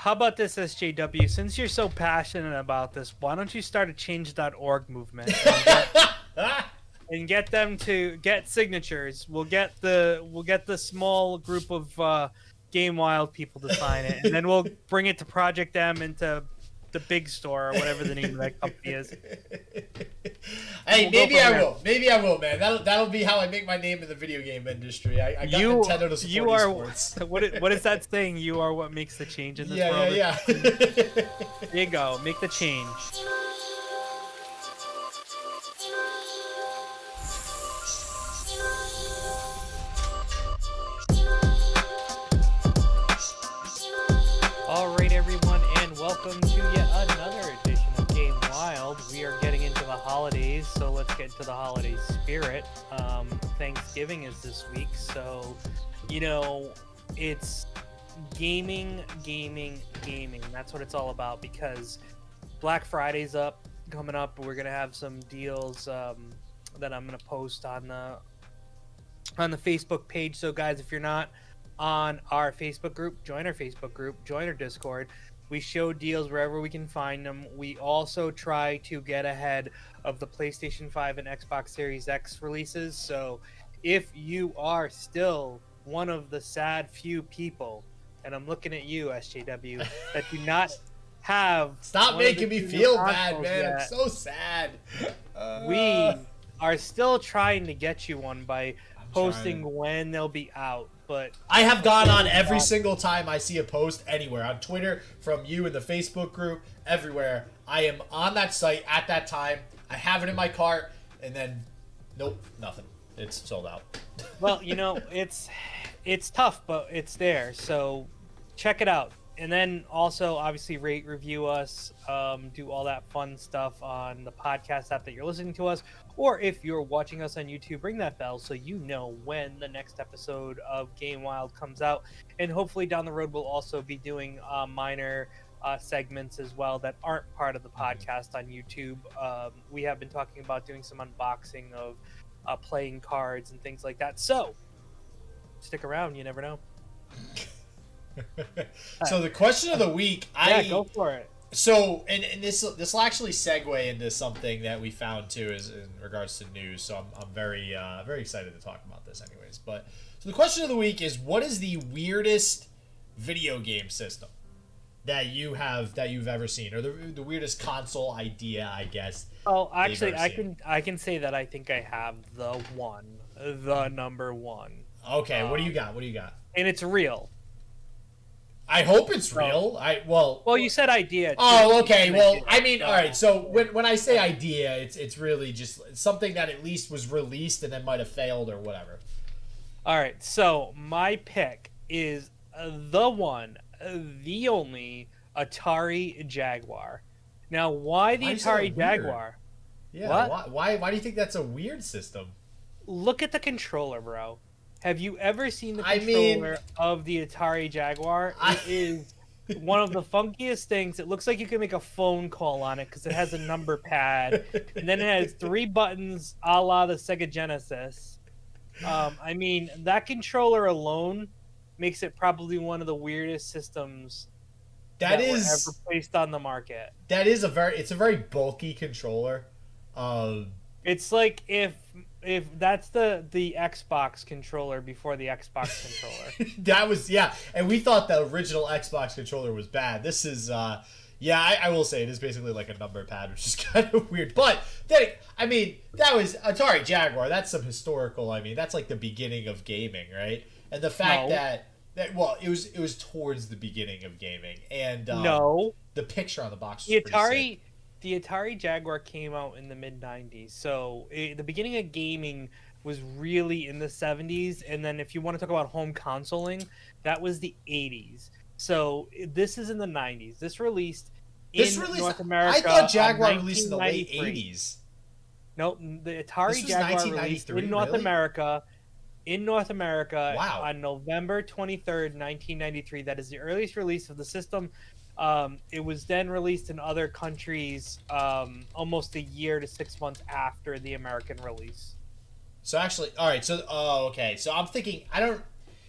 how about this, SJW? Since you're so passionate about this, why don't you start a change.org movement and get, and get them to get signatures? We'll get the we'll get the small group of uh, Game Wild people to sign it, and then we'll bring it to Project M into the big store or whatever the name of that company is. Hey, We'll maybe I there. will. Maybe I will, man. That'll that'll be how I make my name in the video game industry. I, I got You Nintendo to support you are what is, what is that saying? You are what makes the change in this Yeah, world. yeah, yeah. There you go. Make the change. Into the holiday spirit. Um, Thanksgiving is this week, so you know it's gaming, gaming, gaming. That's what it's all about because Black Friday's up, coming up. We're gonna have some deals um, that I'm gonna post on the on the Facebook page. So, guys, if you're not on our Facebook group, join our Facebook group, join our Discord. We show deals wherever we can find them. We also try to get ahead of the PlayStation 5 and Xbox Series X releases. So, if you are still one of the sad few people, and I'm looking at you, SJW, that do not have Stop making me feel bad, man. I'm so sad. Uh, we are still trying to get you one by I'm posting trying. when they'll be out. But I have gone on every single time I see a post anywhere on Twitter, from you in the Facebook group, everywhere. I am on that site at that time. I have it in my cart, and then nope, nothing. It's sold out. well, you know, it's it's tough, but it's there. So check it out. And then also, obviously, rate, review us, um, do all that fun stuff on the podcast app that you're listening to us. Or if you're watching us on YouTube, ring that bell so you know when the next episode of Game Wild comes out. And hopefully, down the road, we'll also be doing uh, minor uh, segments as well that aren't part of the podcast on YouTube. Um, we have been talking about doing some unboxing of uh, playing cards and things like that. So stick around, you never know. so the question of the week, Yeah, I go for it. So, and, and this this will actually segue into something that we found too, is in regards to news. So I'm, I'm very uh, very excited to talk about this, anyways. But so the question of the week is, what is the weirdest video game system that you have that you've ever seen, or the, the weirdest console idea, I guess? Oh, actually, I can I can say that I think I have the one, the number one, Okay, what do Um, you got? What do you got? and it's real. I hope it's real. I well. Well, you said idea. too, Oh, okay. Well, I mean, all right. So when when I say idea, it's it's really just something that at least was released and then might have failed or whatever. All right, so my pick is the one, the only Atari Jaguar. Now, why the Why Atari? Jaguar? Yeah. Why, why why do you think that's a weird system? Look at the controller, bro. Have you ever seen the I mean- controller of the Atari Jaguar? I- It is one of the funkiest things. It looks like you can make a phone call on it because it has a number pad, and then it has three buttons, a la the Sega Genesis. Um, I mean, that controller alone makes it probably one of the weirdest systems that were is ever placed on the market. that is a very it's a very bulky controller. Um, It's like if if that's the the Xbox controller before the Xbox controller. that was yeah, and we thought the original Xbox controller was bad. This is uh yeah, I, I will say it is basically like a number pad, which is kind of weird. But then, I mean, that was Atari Jaguar. That's some historical. I mean, that's like the beginning of gaming, right? And the fact No. that that well, it was it was towards the beginning of gaming, and um, no, the picture on the box. Was the. Atari the Atari Jaguar came out in the mid 90s. So it, the beginning of gaming was really in the 70s and then if you want to talk about home consoling, that was the 80s. So this is in the 90s. This released This in released. North America. I thought Jaguar released in the late '80s. Nope, the Atari Jaguar released in North really? America. In North America, Wow. on November twenty third, nineteen ninety three. That is the earliest release of the system. Um, it was then released in other countries um, almost a year to six months after the American release. So actually, all right. So oh, okay. So I'm thinking. I don't.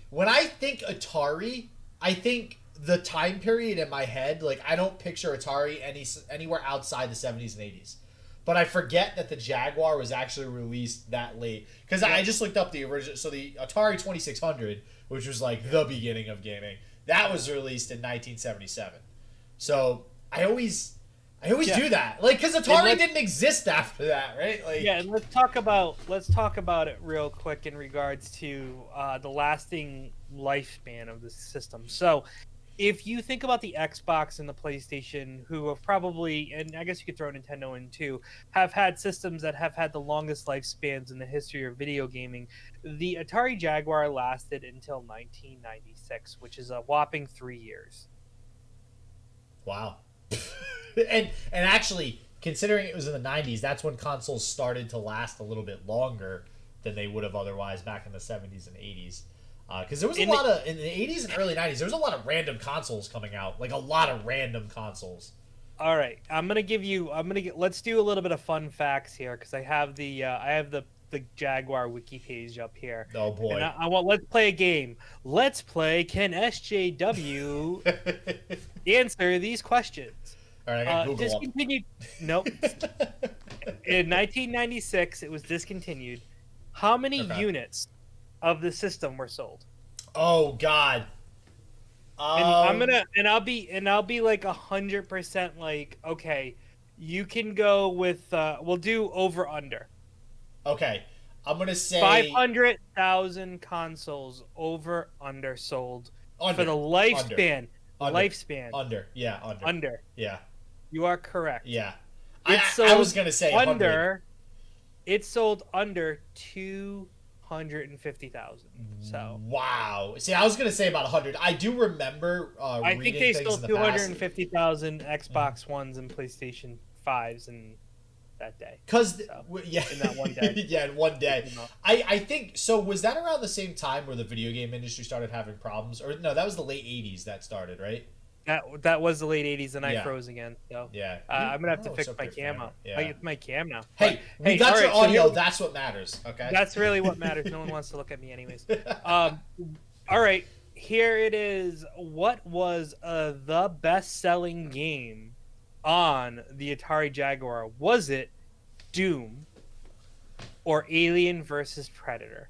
When I think Atari, I think the time period in my head, like I don't picture Atari any anywhere outside the 70s and 80s. But I forget that the Jaguar was actually released that late because I just looked up the original. So the Atari 2600, which was like the beginning of gaming, that was released in 1977. So I always, I always Yeah. do that, like because Atari didn't exist after that, right? Like, Yeah, and let's talk about let's talk about it real quick in regards to uh, the lasting lifespan of the system. So, if you think about the Xbox and the PlayStation, who have probably, and I guess you could throw Nintendo in too, have had systems that have had the longest lifespans in the history of video gaming. The Atari Jaguar lasted until 1996, which is a whopping three years. Wow. and and actually, considering it was in the '90s, that's when consoles started to last a little bit longer than they would have otherwise back in the '70s and '80s. Because there was a In the- lot of in the '80s and early '90s, there was a lot of random consoles coming out, like a lot of random consoles. All right, I'm gonna give you. I'm gonna get. Let's do a little bit of fun facts here because I have the. Uh, I have the the Jaguar wiki page up here. Oh boy. And I, I want. Let's play a game. Let's play. Can SJW answer these questions? All right, I got Uh, Google up. discontinued. Nope. In 1996, it was discontinued. How many Okay. units of the system were sold? oh God. And Um, I'm gonna and I'll be and I'll be like a hundred percent like okay, you can go with uh we'll do over under Okay, I'm gonna say five hundred thousand consoles over under sold under, for the lifespan. Under. Lifespan under. Yeah, under. under. Yeah, You are correct. yeah. It's I, I sold was gonna say 100. under. It sold under two hundred and fifty thousand. So Wow. See, I was gonna say about hundred. I do remember. Uh, I think they sold two hundred and fifty thousand Xbox Ones and PlayStation Fives in that day. Cause th- So, w- yeah, in that one day. yeah, in one day. I I think so. Was that around the same time where the video game industry started having problems, or no? That was the late '80s that started, right? That that was the late '80s, and I Yeah. froze again. So Yeah. uh, I'm gonna have to Oh, fix so my cam for up. I Yeah. get my cam now. Hey, But- we hey, got your right, so audio. here- That's what matters. Okay. That's really what matters. No one wants to look at me, anyways. Um, all right, here it is. What was uh, the best-selling game on the Atari Jaguar? Was it Doom or Alien versus Predator?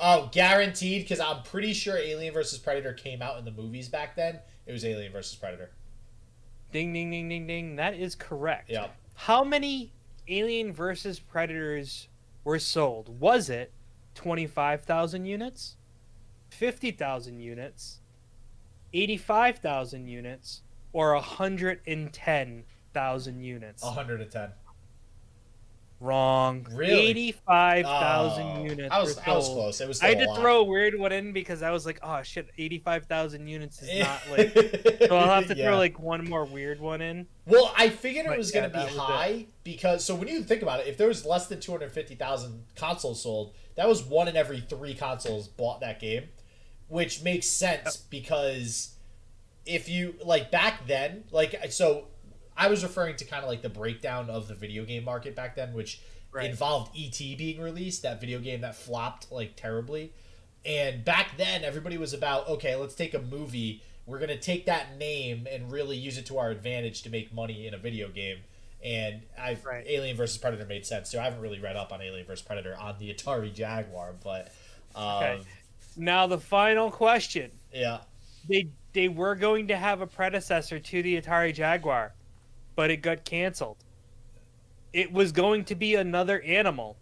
Oh, guaranteed. Because I'm pretty sure Alien versus Predator came out in the movies back then. It was Alien versus Predator. Ding, ding, ding, ding, ding. That is correct. Yeah. How many Alien versus Predators were sold? Was it 25,000 units, 50,000 units, 85,000 units, or 110,000 units? 110. Wrong. Really? 85,000 Oh, units. I was I was close. It was. I had to lot. throw a weird one in because I was like, oh shit, 85,000 units is not like. So I'll have to Yeah. throw like one more weird one in. Well, I figured it was yeah, going to be it. high because so when you think about it, if there was less than 250,000 consoles sold, that was one in every 3 consoles bought that game, which makes sense because if you like back then, like so I was referring to kind of like the breakdown of the video game market back then, which Right. involved ET being released, that video game that flopped like terribly. And back then, everybody was about okay, let's take a movie. We're gonna take that name and really use it to our advantage to make money in a video game. And I've Right. Alien versus Predator made sense too. I haven't really read up on Alien versus Predator on the Atari Jaguar, but um, Okay. Now the final question. yeah, They they were going to have a predecessor to the Atari Jaguar, but it got canceled. It was going to be another animal.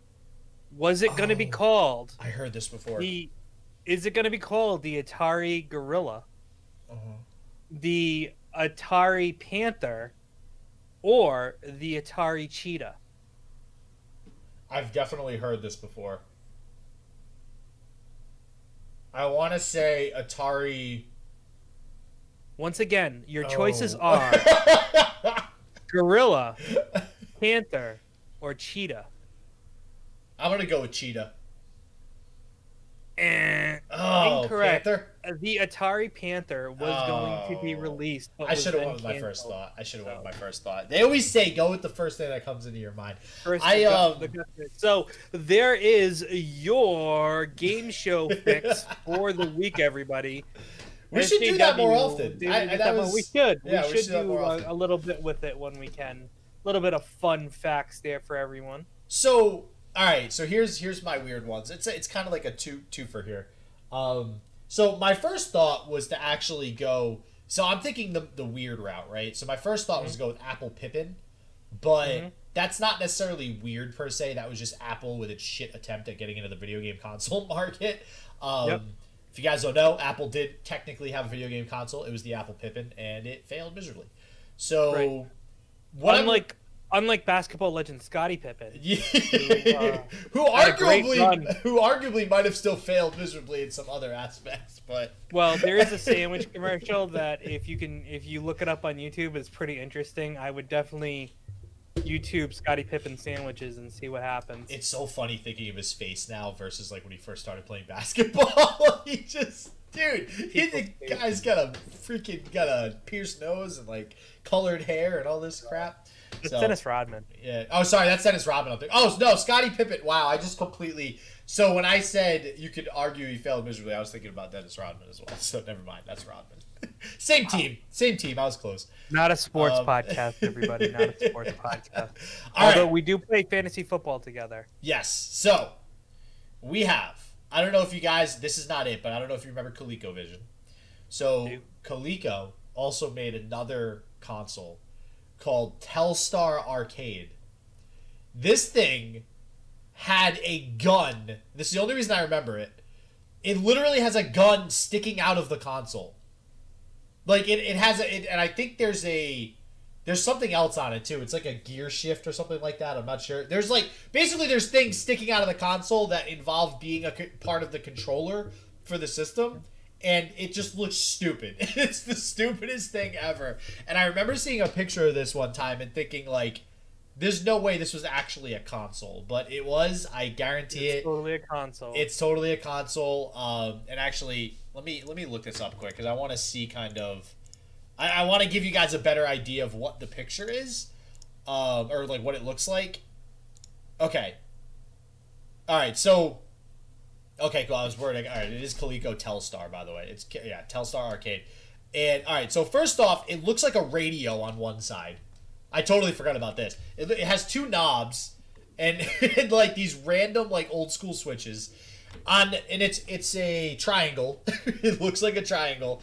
Was it going to be Oh. called I heard this before. the is it going to be called the Atari Gorilla, Uh-huh. the Atari Panther, or the Atari Cheetah? I've definitely heard this before. I want to say Atari. Once again, your choices Oh. are Gorilla, Panther, or Cheetah. I'm gonna go with Cheetah. Eh. Oh, Incorrect. Panther. The Atari Panther was going to be Oh. released. I should have went with my first thought. I should have went with my first thought. They always say go with the first thing that comes into your mind. First, I, um, so there is your game show fix for the week, everybody. We should do that more often. Dude, I- that was- we should. yeah, we we should do that do more a, a little bit with it when we can. A little bit of fun facts there for everyone. So, all right. So here's here's my weird ones. It's it's kind of like a two two for here. Um, so my first thought was to actually go. So I'm thinking the the weird route, right? So my first thought was to go with Apple Pippin, but Mhm. that's not necessarily weird per se. That was just Apple with its shit attempt at getting into the video game console market. Um, Yep. If you guys don't know, Apple did technically have a video game console. It was the Apple Pippin, and it failed miserably. So, Right. what I'm unlike unlike basketball legend Scottie Pippen. yeah. uh, who had a great arguably who arguably might have still failed miserably in some other aspects, but Well, there is a sandwich commercial that if you can if you look it up on YouTube, it's pretty interesting. I would definitely YouTube Scottie Pippen sandwiches and see what happens. it's so funny thinking of his face now versus like when he first started playing basketball. he just dude, he, the guy's got a freaking got a pierced nose and like colored hair and all this crap. It's So- Dennis Rodman. Yeah. Oh, sorry, that's Dennis Rodman. Oh no, Scottie Pippen. Wow, I just completely. So when I said you could argue he failed miserably, I was thinking about Dennis Rodman as well. So never mind. That's Rodman. same team. Same team. I was close. Not a sports Um, podcast, everybody. Not a sports podcast. Although right. we do play fantasy football together. Yes. So we have. I don't know if you guys. This is not it, but I don't know if you remember ColecoVision. So Do. Coleco also made another console called Telstar Arcade. This thing had a gun. This is the only reason I remember it. It literally has a gun sticking out of the console. Like it, it has a, it, and I think there's a, there's something else on it too. It's like a gear shift or something like that. I'm not sure. There's like basically there's things sticking out of the console that involve being a part of the controller for the system, and it just looks stupid. it's the stupidest thing ever. And I remember seeing a picture of this one time and thinking like, there's no way this was actually a console, but it was. I guarantee It's it. totally a console. It's totally a console. Um, and actually, let me let me look this up quick because I want to see kind of. I, I want to give you guys a better idea of what the picture is, um, or like what it looks like. Okay. All right. So. Okay, cool. I was worried. All right, it is Coleco Telstar, by the way. It's yeah, Telstar Arcade. And all right, so first off, it looks like a radio on one side. I totally forgot about this. It, it has two knobs and, and like these random like old school switches on and it's it's a triangle. it looks like a triangle.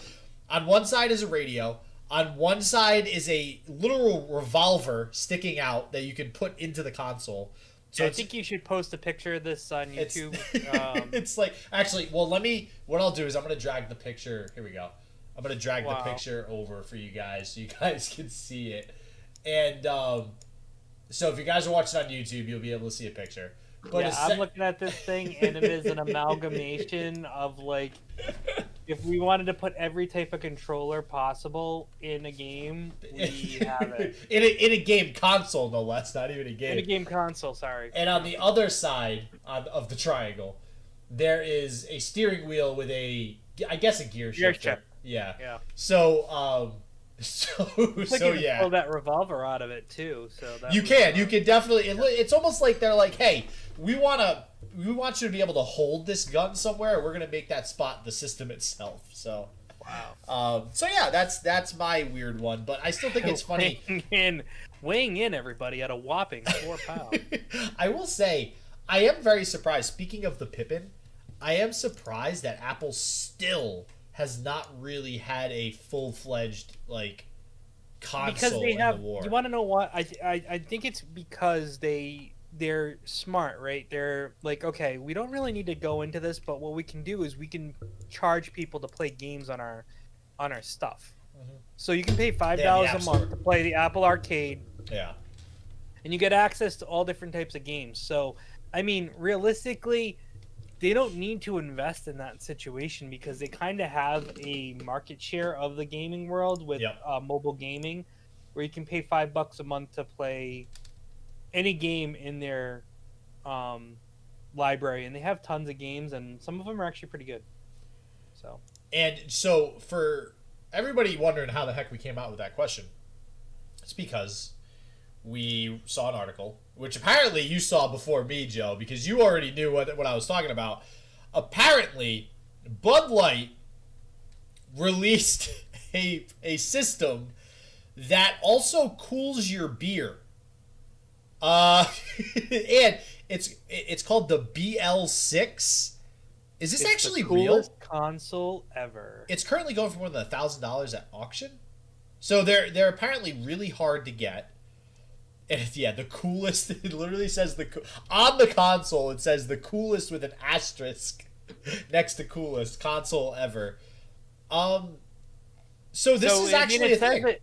On one side is a radio. On one side is a literal revolver sticking out that you can put into the console. So I think you should post a picture of this on it's, YouTube. Um, it's like actually. Well, let me. What I'll do is I'm gonna drag the picture. Here we go. I'm gonna drag Wow. the picture over for you guys so you guys can see it. And um, so if you guys are watching on YouTube, you'll be able to see a picture. But yeah, I'm looking at this thing, and it is an amalgamation of like, if we wanted to put every type of controller possible in a game, we have it. in a, in a game console, no less. Not even a game. In a game console, sorry. And on the other side of the triangle, there is a steering wheel with a, I guess, a gear Gear shifter. shift. Yeah. Yeah. So, um, so, like so can yeah. pull that revolver out of it too. So that You can. You can definitely. It, it's almost like they're like, hey, we want to. We want you to be able to hold this gun somewhere. We're gonna make that spot the system itself. So, Wow. um, so yeah, that's that's my weird one. But I still think it's funny. Weighing in, weighing in, everybody at a whopping four pounds. I will say, I am very surprised. Speaking of the Pippin, I am surprised that Apple still has not really had a full fledged like console because they in have. the war. You want to know what? I, I I think it's because they they're smart, right? They're like, okay, we don't really need to go into this, but what we can do is we can charge people to play games on our on our stuff. Mhm. So you can pay five dollars a month to play the Apple Arcade, yeah. and you get access to all different types of games. So, I mean, realistically, they don't need to invest in that situation because they kind of have a market share of the gaming world with Yep. uh, mobile gaming, where you can pay five bucks a month to play any game in their um, library, and they have tons of games, and some of them are actually pretty good. So, And so, for everybody wondering how the heck we came out with that question, it's because we saw an article, which apparently you saw before me, Joe, because you already knew what, what I was talking about. Apparently, Bud Light released a a system that also cools your beer. Uh, and it's it's called the BL6. Is this It's actually the real? coolest console ever. It's currently going for more than a thousand dollars at auction. So they're they're apparently really hard to get. And it's- yeah, the coolest. It literally says the on the console. It says the coolest with an asterisk next to coolest console ever. Um. So this So, is I mean, actually it a says thing. It,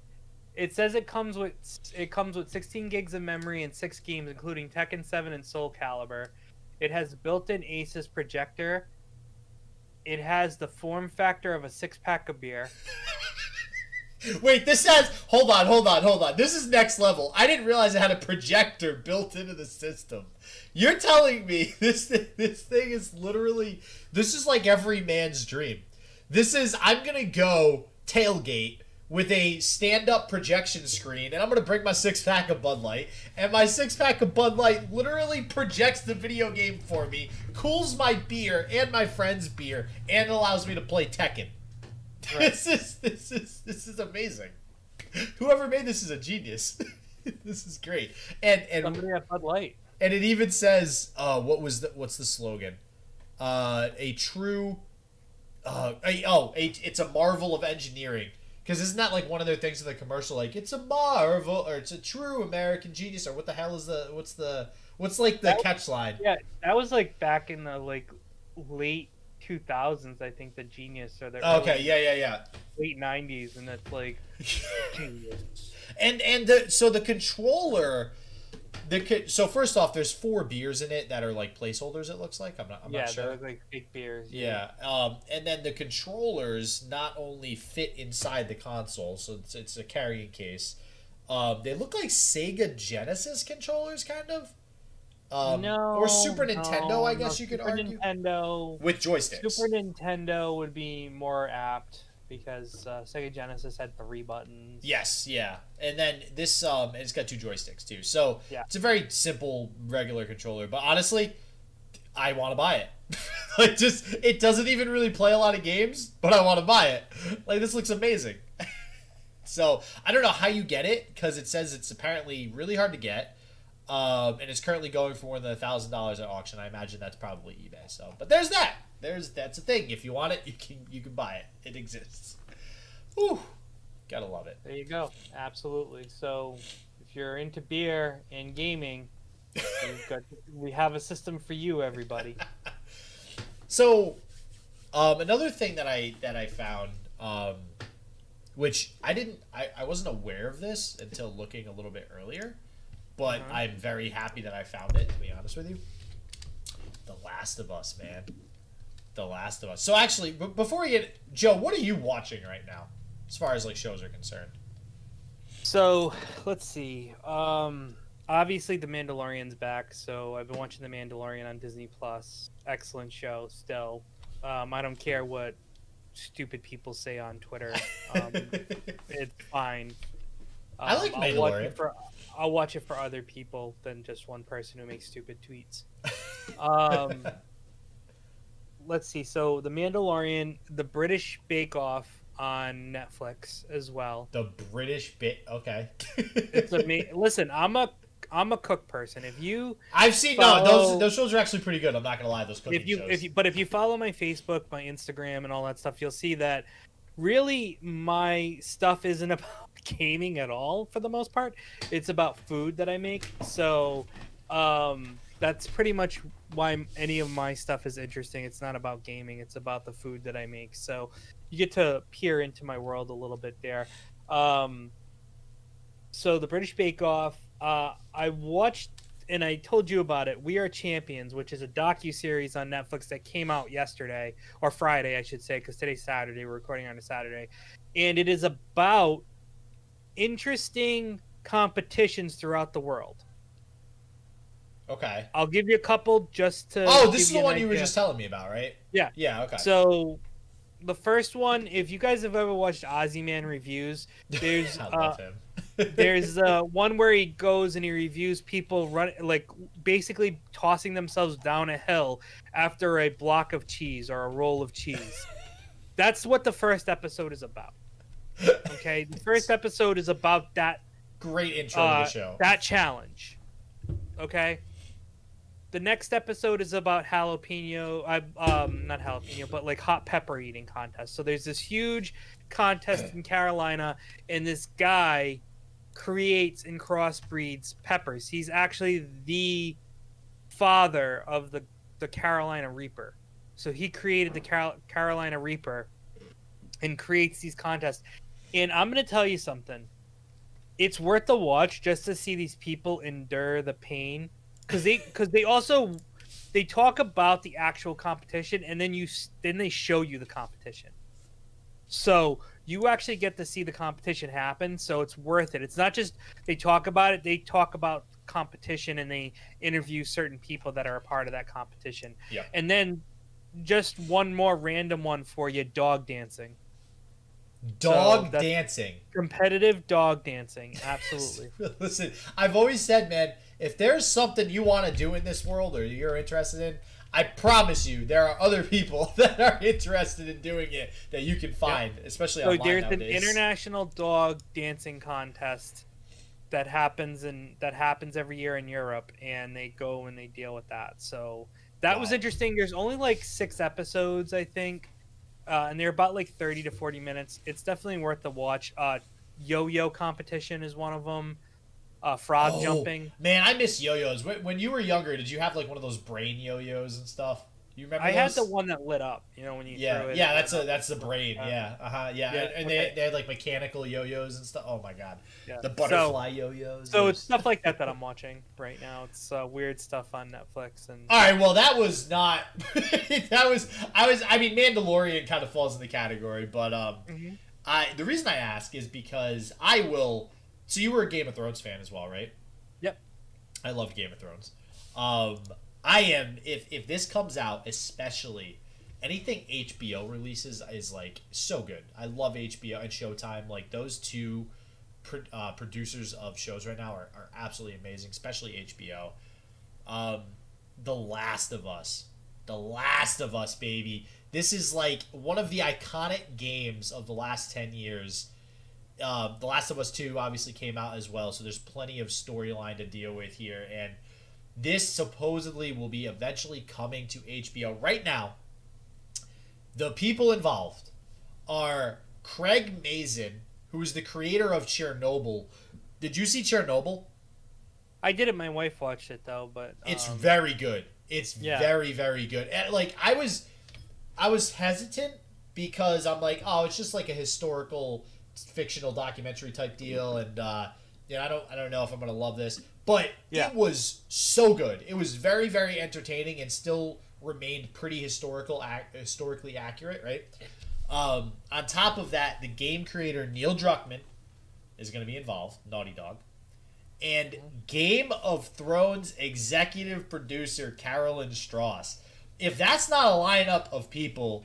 it says it comes with it comes with 16 gigs of memory and six games, including Tekken 7 and Soul Calibur. It has built-in Asus projector. It has the form factor of a six-pack of beer. Wait, this has. Hold on, hold on, hold on. This is next level. I didn't realize it had a projector built into the system. You're telling me this thi- this thing is literally. This is like every man's dream. This is. I'm gonna go tailgate with a stand-up projection screen, and I'm gonna bring my six pack of Bud Light, and my six pack of Bud Light literally projects the video game for me, cools my beer and my friend's beer, and allows me to play Tekken. This is this is this is amazing. Whoever made this is a genius. this is great. And and Somebody at Bud Light. and it even says uh what was the what's the slogan? Uh a true uh a, oh, a, it's a marvel of engineering. Cuz isn't that like one of their things in the commercial like it's a marvel or it's a true American genius or what the hell is the what's the what's like the That- catch line? Yeah, that was like back in the like late 2000s. I think the Genius or the Okay, early- yeah, yeah, yeah. late 90s, and it's like genius. And and the so the controller, the so first off, there's four beers in it that are like placeholders. It looks like I'm not I'm yeah, not sure. like big beers. Yeah, um, and then the controllers not only fit inside the console, so it's, it's a carrying case. Um, they look like Sega Genesis controllers, kind of. Um, no, or Super Nintendo, no, I guess you could Super argue, Nintendo. with joysticks. Super Nintendo would be more apt because uh, Sega Genesis had three buttons. Yes, yeah, and then this um, it's got two joysticks too. So Yeah. it's a very simple regular controller. But honestly, I want to buy it. like just it doesn't even really play a lot of games, but I want to buy it. Like this looks amazing. so I don't know how you get it because it says it's apparently really hard to get. Um, and it's currently going for more than a thousand dollars at auction. I imagine that's probably eBay. So, but there's that. There's that's a thing. If you want it, you can you can buy it. It exists. Whew. Gotta love it. There you go. Absolutely. So if you're into beer and gaming, got, we have a system for you, everybody. So, um, another thing that I that I found, um, which I didn't, I, I wasn't aware of this until looking a little bit earlier, but Uh-huh. I'm very happy that I found it. To be honest with you, The Last of Us, man, The Last of Us. So actually, b- before we get Joe, what are you watching right now, as far as like shows are concerned? So let's see. Um, obviously, The Mandalorian's back. So I've been watching The Mandalorian on Disney Plus. Excellent show. Still, um, I don't care what stupid people say on Twitter. Um, it's fine. I like I'll watch Mandalorian. it for I'll watch it for other people than just one person who makes stupid tweets. Um, let's see. So the Mandalorian, the British Bake Off on Netflix as well. the British bit. Okay. It's ama- Listen, I'm a I'm a cook person. If you I've seen no those those shows are actually pretty good. I'm not gonna lie, those cooking if you shows. if you but if you follow my Facebook, my Instagram, and all that stuff, you'll see that really my stuff isn't about gaming at all for the most part. It's about food that I make. So um, that's pretty much why any of my stuff is interesting. It's not about gaming. It's about the food that I make. So you get to peer into my world a little bit there. Um, so the British Bake Off. Uh, I watched and I told you about it. We Are Champions, which is a docu series on Netflix that came out yesterday or Friday, I should say, because today's Saturday. We're recording on a Saturday, and it is about interesting competitions throughout the world. okay. I'll give you a couple just to. Oh, this is the one you were just telling me about, right? Yeah. Yeah. Okay. So, the first one, if you guys have ever watched Ozzy Man reviews, there's uh, there's uh, one where he goes and he reviews people run like basically tossing themselves down a hill after a block of cheese or a roll of cheese. That's what the first episode is about. Okay, the first episode is about that Great intro uh, to the show. that challenge. Okay. The next episode is about jalapeno. I um not jalapeno, but like hot pepper eating contest. So there's this huge contest in Carolina, and this guy creates and crossbreeds peppers. He's actually the father of the the Carolina Reaper. So he created the Carol- Carolina Reaper and creates these contests. And I'm going to tell you something. It's worth the watch just to see these people endure the pain cuz they cuz they also they talk about the actual competition and then you then they show you the competition. So you actually get to see the competition happen, so it's worth it. It's not just they talk about it, they talk about competition and they interview certain people that are a part of that competition. Yeah. And then just one more random one for you, dog dancing. Dog that's- dancing. Competitive dog dancing, absolutely. Listen, I've always said, man, if there's something you want to do in this world or you're interested in, I promise you there are other people that are interested in doing it that you can find, especially so online there's an international dog dancing contest that happens and that happens every year in Europe and they go and they deal with that. So that was interesting. There's only like 6 episodes, I think. Uh, and they're about like 30 to 40 minutes. It's definitely worth the watch. Uh, yo-yo competition is one of them. Uh, frog Oh, jumping. Man, I miss yo-yos. When, when you were younger, did you have like one of those brain yo-yos and stuff? You remember? I had the one that lit up, you know, when you Yeah, threw it. yeah, that's a that's the brain. Yeah, uh huh. Yeah, yeah, and, and they, okay. they had like mechanical yo-yos and stuff. Oh my god, Yeah. the So- butterfly yo-yos. So it's stuff like that that I'm watching right now. It's uh, weird stuff on Netflix and All right, well, that was not. that was. I was. I mean, Mandalorian kind of falls in the category, but um, Mhm. I the reason I ask is because I will. So you were a Game of Thrones fan as well, right? Yep. I love Game of Thrones. Um, I am. If if this comes out, especially anything HBO releases is like so good. I love HBO and Showtime. Like those two. Pro, uh, producers of shows right now are, are absolutely amazing, especially HBO. Um, the Last of Us. The Last of Us, baby. This is like one of the iconic games of the last 10 years. Uh, the Last of Us 2 obviously came out as well, so there's plenty of storyline to deal with here. And this supposedly will be eventually coming to HBO. Right now, the people involved are Craig Mazin, who is the creator of Chernobyl. Did you see Chernobyl? I did it. My wife watched it though, but It's um, very good. It's yeah. very very good. And like I was I was hesitant because I'm like, oh, it's just like a historical fictional documentary type deal and uh you know, I don't I don't know if I'm going to love this, but Yeah. it was so good. It was very very entertaining and still remained pretty historical ac- historically accurate, right? Um, on top of that, the game creator Neil Druckmann is going to be involved, Naughty Dog. And Game of Thrones executive producer Carolyn Strauss. If that's not a lineup of people,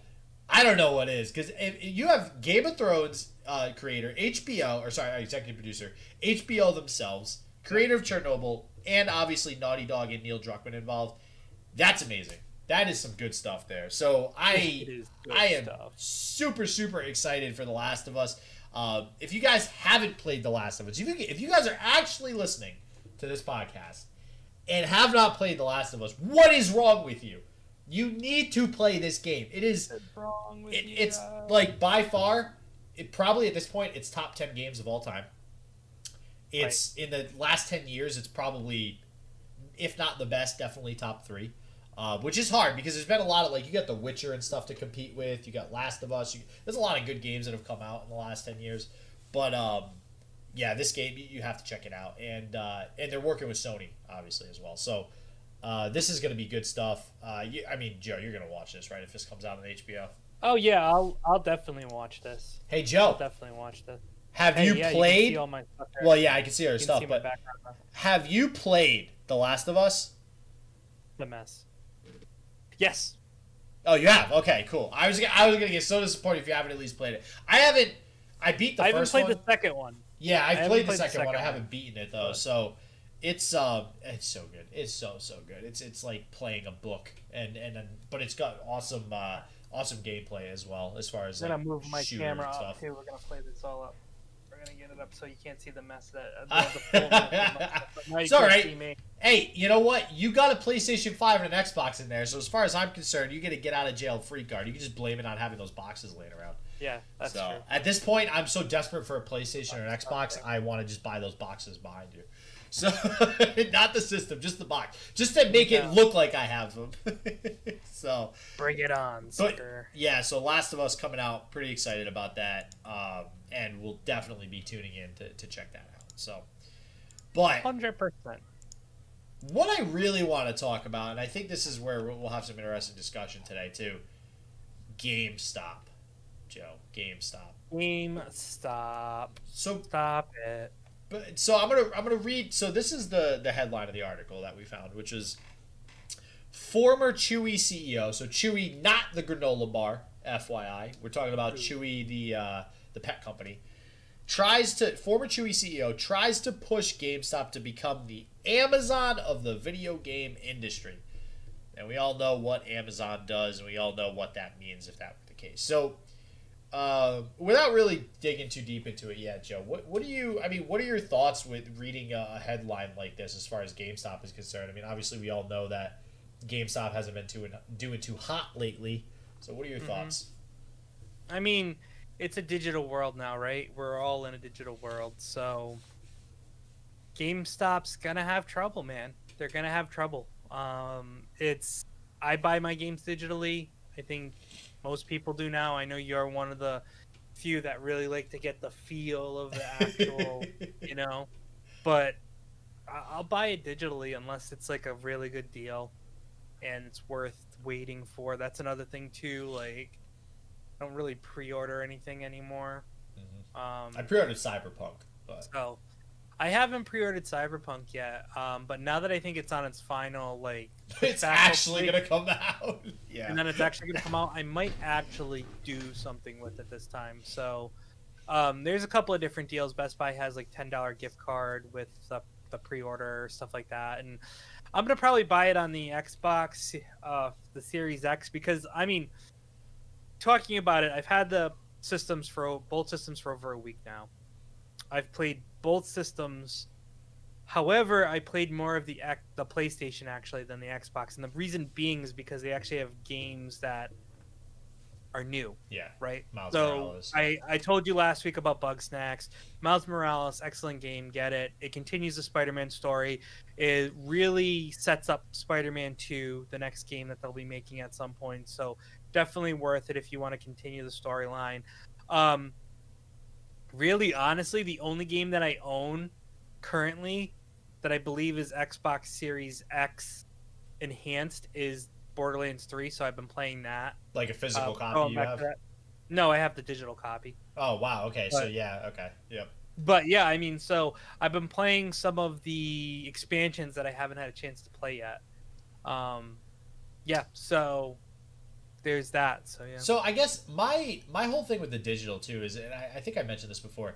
I don't know what is. Because if you have Game of Thrones uh, creator, HBO, or sorry, executive producer, HBO themselves, creator of Chernobyl, and obviously Naughty Dog and Neil Druckmann involved, that's amazing. That is some good stuff there. So I It is good I am stuff. super super excited for The Last of Us. Um, if you guys haven't played The Last of Us, if you, if you guys are actually listening to this podcast and have not played The Last of Us, what is wrong with you? You need to play this game. It is What's wrong with it, you it's like by far it probably at this point it's top 10 games of all time it's in the last 10 years it's probably if not the best definitely top three. Uh, which is hard because there's been a lot of like you got the witcher and stuff to compete with you got last of us you, there's a lot of good games that have come out in the last 10 years. But um, yeah this game you- you have to check it out. And uh, and they're working with sony obviously as well. So uh, this is going to be good stuff. Uh, you, i mean joe you're going to watch this right if this comes out on hbo Oh yeah, I'll I'll definitely watch this. Hey I'll Joe, definitely watch this. Have Hey, you yeah, played? You can see all my stuff well, yeah, I can see our you stuff, but have you played The Last of Us? The mess. Yes. Oh, you have. Okay, cool. I was I was gonna get so disappointed if you haven't at least played it. I haven't. I beat the I haven't played one. the second one. Yeah, I haven't played the played the second, one. I haven't beaten it though, so it's um it's so good. It's so so good. It's it's like playing a book, and and then but it's got awesome uh, awesome gameplay as well as far as I'm like gonna move my camera and up too. We're gonna play this all up. We're gonna get it up so you can't see the mess that. Uh, the full mess of my- but now you It's alright. Hey, you know what? You got a PlayStation 5 and an Xbox in there, so as far as I'm concerned, you get a get out of jail free card. You can just blame it on having those boxes laying around. Yeah, that's so true. at this point, I'm so desperate for a PlayStation or an Xbox, I want to just buy those boxes behind you. So not the system, just the box, just to make it look like I have them. so Bring it on, But yeah, so Last of Us coming out, pretty excited about that, um, and we'll definitely be tuning in to, to check that out. So, but Hundred percent. what I really want to talk about, and I think this is where we'll have some interesting discussion today too. GameStop, Joe. GameStop. Game stop. So, Stop it. But so I'm gonna I'm gonna read. So this is the the headline of the article that we found, which is former Chewy CEO. So Chewy, not the granola bar, FYI. We're talking about Chewy, the uh, the pet company. Tries to former Chewy CEO tries to push GameStop to become the Amazon of the video game industry. And we all know what Amazon does, and we all know what that means if that were the case. So, uh, without really digging too deep into it yet, Joe, what what do you? I mean, what are your thoughts with reading a, headline like this as far as GameStop is concerned? I mean, obviously we all know that GameStop hasn't been too doing too hot lately. So, what are your Mhm. thoughts? I mean, it's a digital world now, right? We're all in a digital world, so GameStop's gonna have trouble, man. They're gonna have trouble. Um, it's I buy my games digitally. I think most people do now. I know you're one of the few that really like to get the feel of the actual, you know. But I'll buy it digitally unless it's like a really good deal, and it's worth waiting for. That's another thing too. Like, I don't really pre-order anything anymore. Mhm. Um, I pre-ordered Cyberpunk, but so I haven't pre-ordered Cyberpunk yet. Um, but now that I think it's on its final, like, it's actually gonna come out. yeah. and then it's actually gonna come out, I might actually do something with it this time. So um, there's a couple of different deals. Best Buy has like ten dollar gift card with the, the pre-order stuff like that, and I'm gonna probably buy it on the Xbox, uh, the Series X, because I mean, talking about it, I've had the systems for both systems for over a week now. I've played both systems. However, I played more of the the PlayStation actually than the Xbox, and the reason being is because they actually have games that are new, yeah. right? Miles so Morales. I I told you last week about Bugsnax, Miles Morales, excellent game, get it. It continues the Spider-Man story. It really sets up Spider-Man 2, the next game that they'll be making at some point. So definitely worth it if you want to continue the storyline. Um, really, honestly, the only game that I own currently that I believe is Xbox Series X enhanced is Borderlands 3. So I've been playing that. like a physical Uh, copy you have. No, I have the digital copy. Oh wow. Okay. so yeah. Okay. Yep. But yeah, I mean, so I've been playing some of the expansions that I haven't had a chance to play yet. Um, yeah, so there's that. So yeah, So I guess my my whole thing with the digital too is, and I, I think I mentioned this before.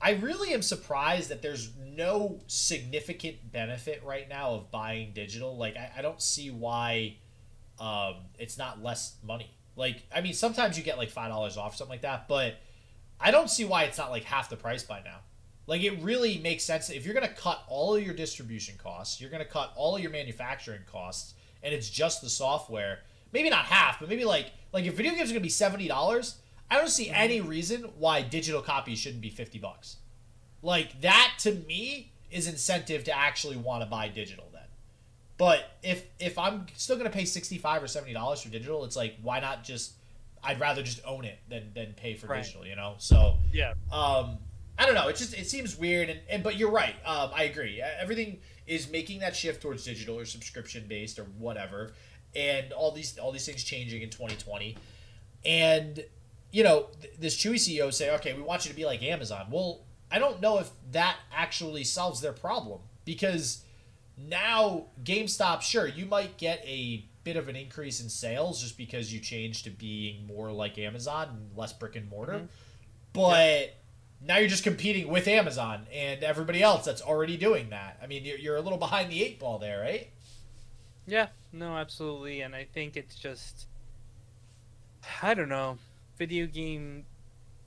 I really am surprised that there's no significant benefit right now of buying digital. Like I, I don't see why um, it's not less money. Like I mean, sometimes you get like five dollars off or something like that, but I don't see why it's not like half the price by now. Like it really makes sense if you're gonna cut all of your distribution costs, you're gonna cut all of your manufacturing costs, and it's just the software. Maybe not half, but maybe like like if video games are gonna be seventy dollars, I don't see any reason why digital copies shouldn't be fifty bucks. Like that to me is incentive to actually want to buy digital then. But if if I'm still gonna pay sixty five or seventy dollars for digital, it's like why not just I'd rather just own it than than pay for Right. digital, you know? So yeah, um I don't know. It just it seems weird, and, and but you're right. Um, I agree. Everything is making that shift towards digital or subscription based or whatever, and all these all these things changing in 2020, and you know th- this Chewy CEO say, okay, we want you to be like Amazon. Well, I don't know if that actually solves their problem because now GameStop, sure, you might get a bit of an increase in sales just because you change to being more like Amazon and less brick and mortar, Mhm. but now you're just competing with Amazon and everybody else that's already doing that. I mean, you're, you're a little behind the eight ball there, right? Yeah, no, absolutely, and I think it's just I don't know. Video game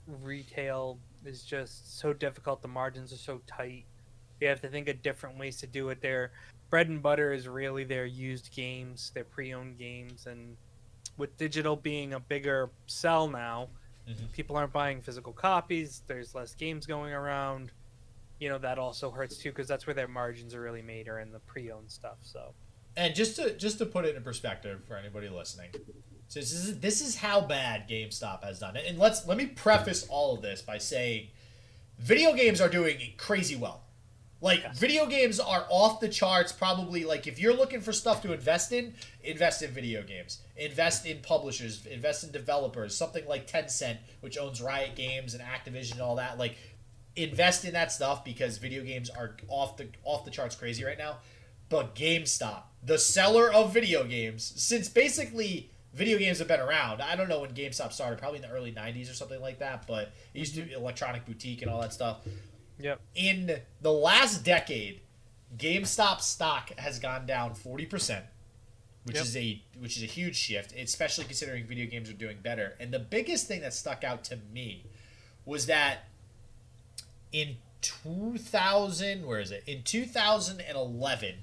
retail is just so difficult. The margins are so tight. You have to think of different ways to do it. Their bread and butter is really their used games, their pre-owned games, and with digital being a bigger sell now, Mhm. people aren't buying physical copies. There's less games going around. You know that also hurts too because that's where their margins are really made are in the pre-owned stuff. So And just to just to put it in perspective for anybody listening, so this is this is how bad GameStop has done it. And let's let me preface all of this by saying, video games are doing crazy well. Like Yes. video games are off the charts. Probably like if you're looking for stuff to invest in, invest in video games. Invest in publishers. Invest in developers. Something like Tencent, which owns Riot Games and Activision and all that. Like invest in that stuff because video games are off the off the charts crazy right now. But GameStop, the seller of video games, since basically video games have been around. I don't know when GameStop started, probably in the early '90s or something like that. But it used to be mm-hmm. electronic boutique and all that stuff. yep, In the last decade, GameStop stock has gone down forty percent, which Yep. is a which is a huge shift, especially considering video games are doing better. And the biggest thing that stuck out to me was that in 2000 where is it in 2011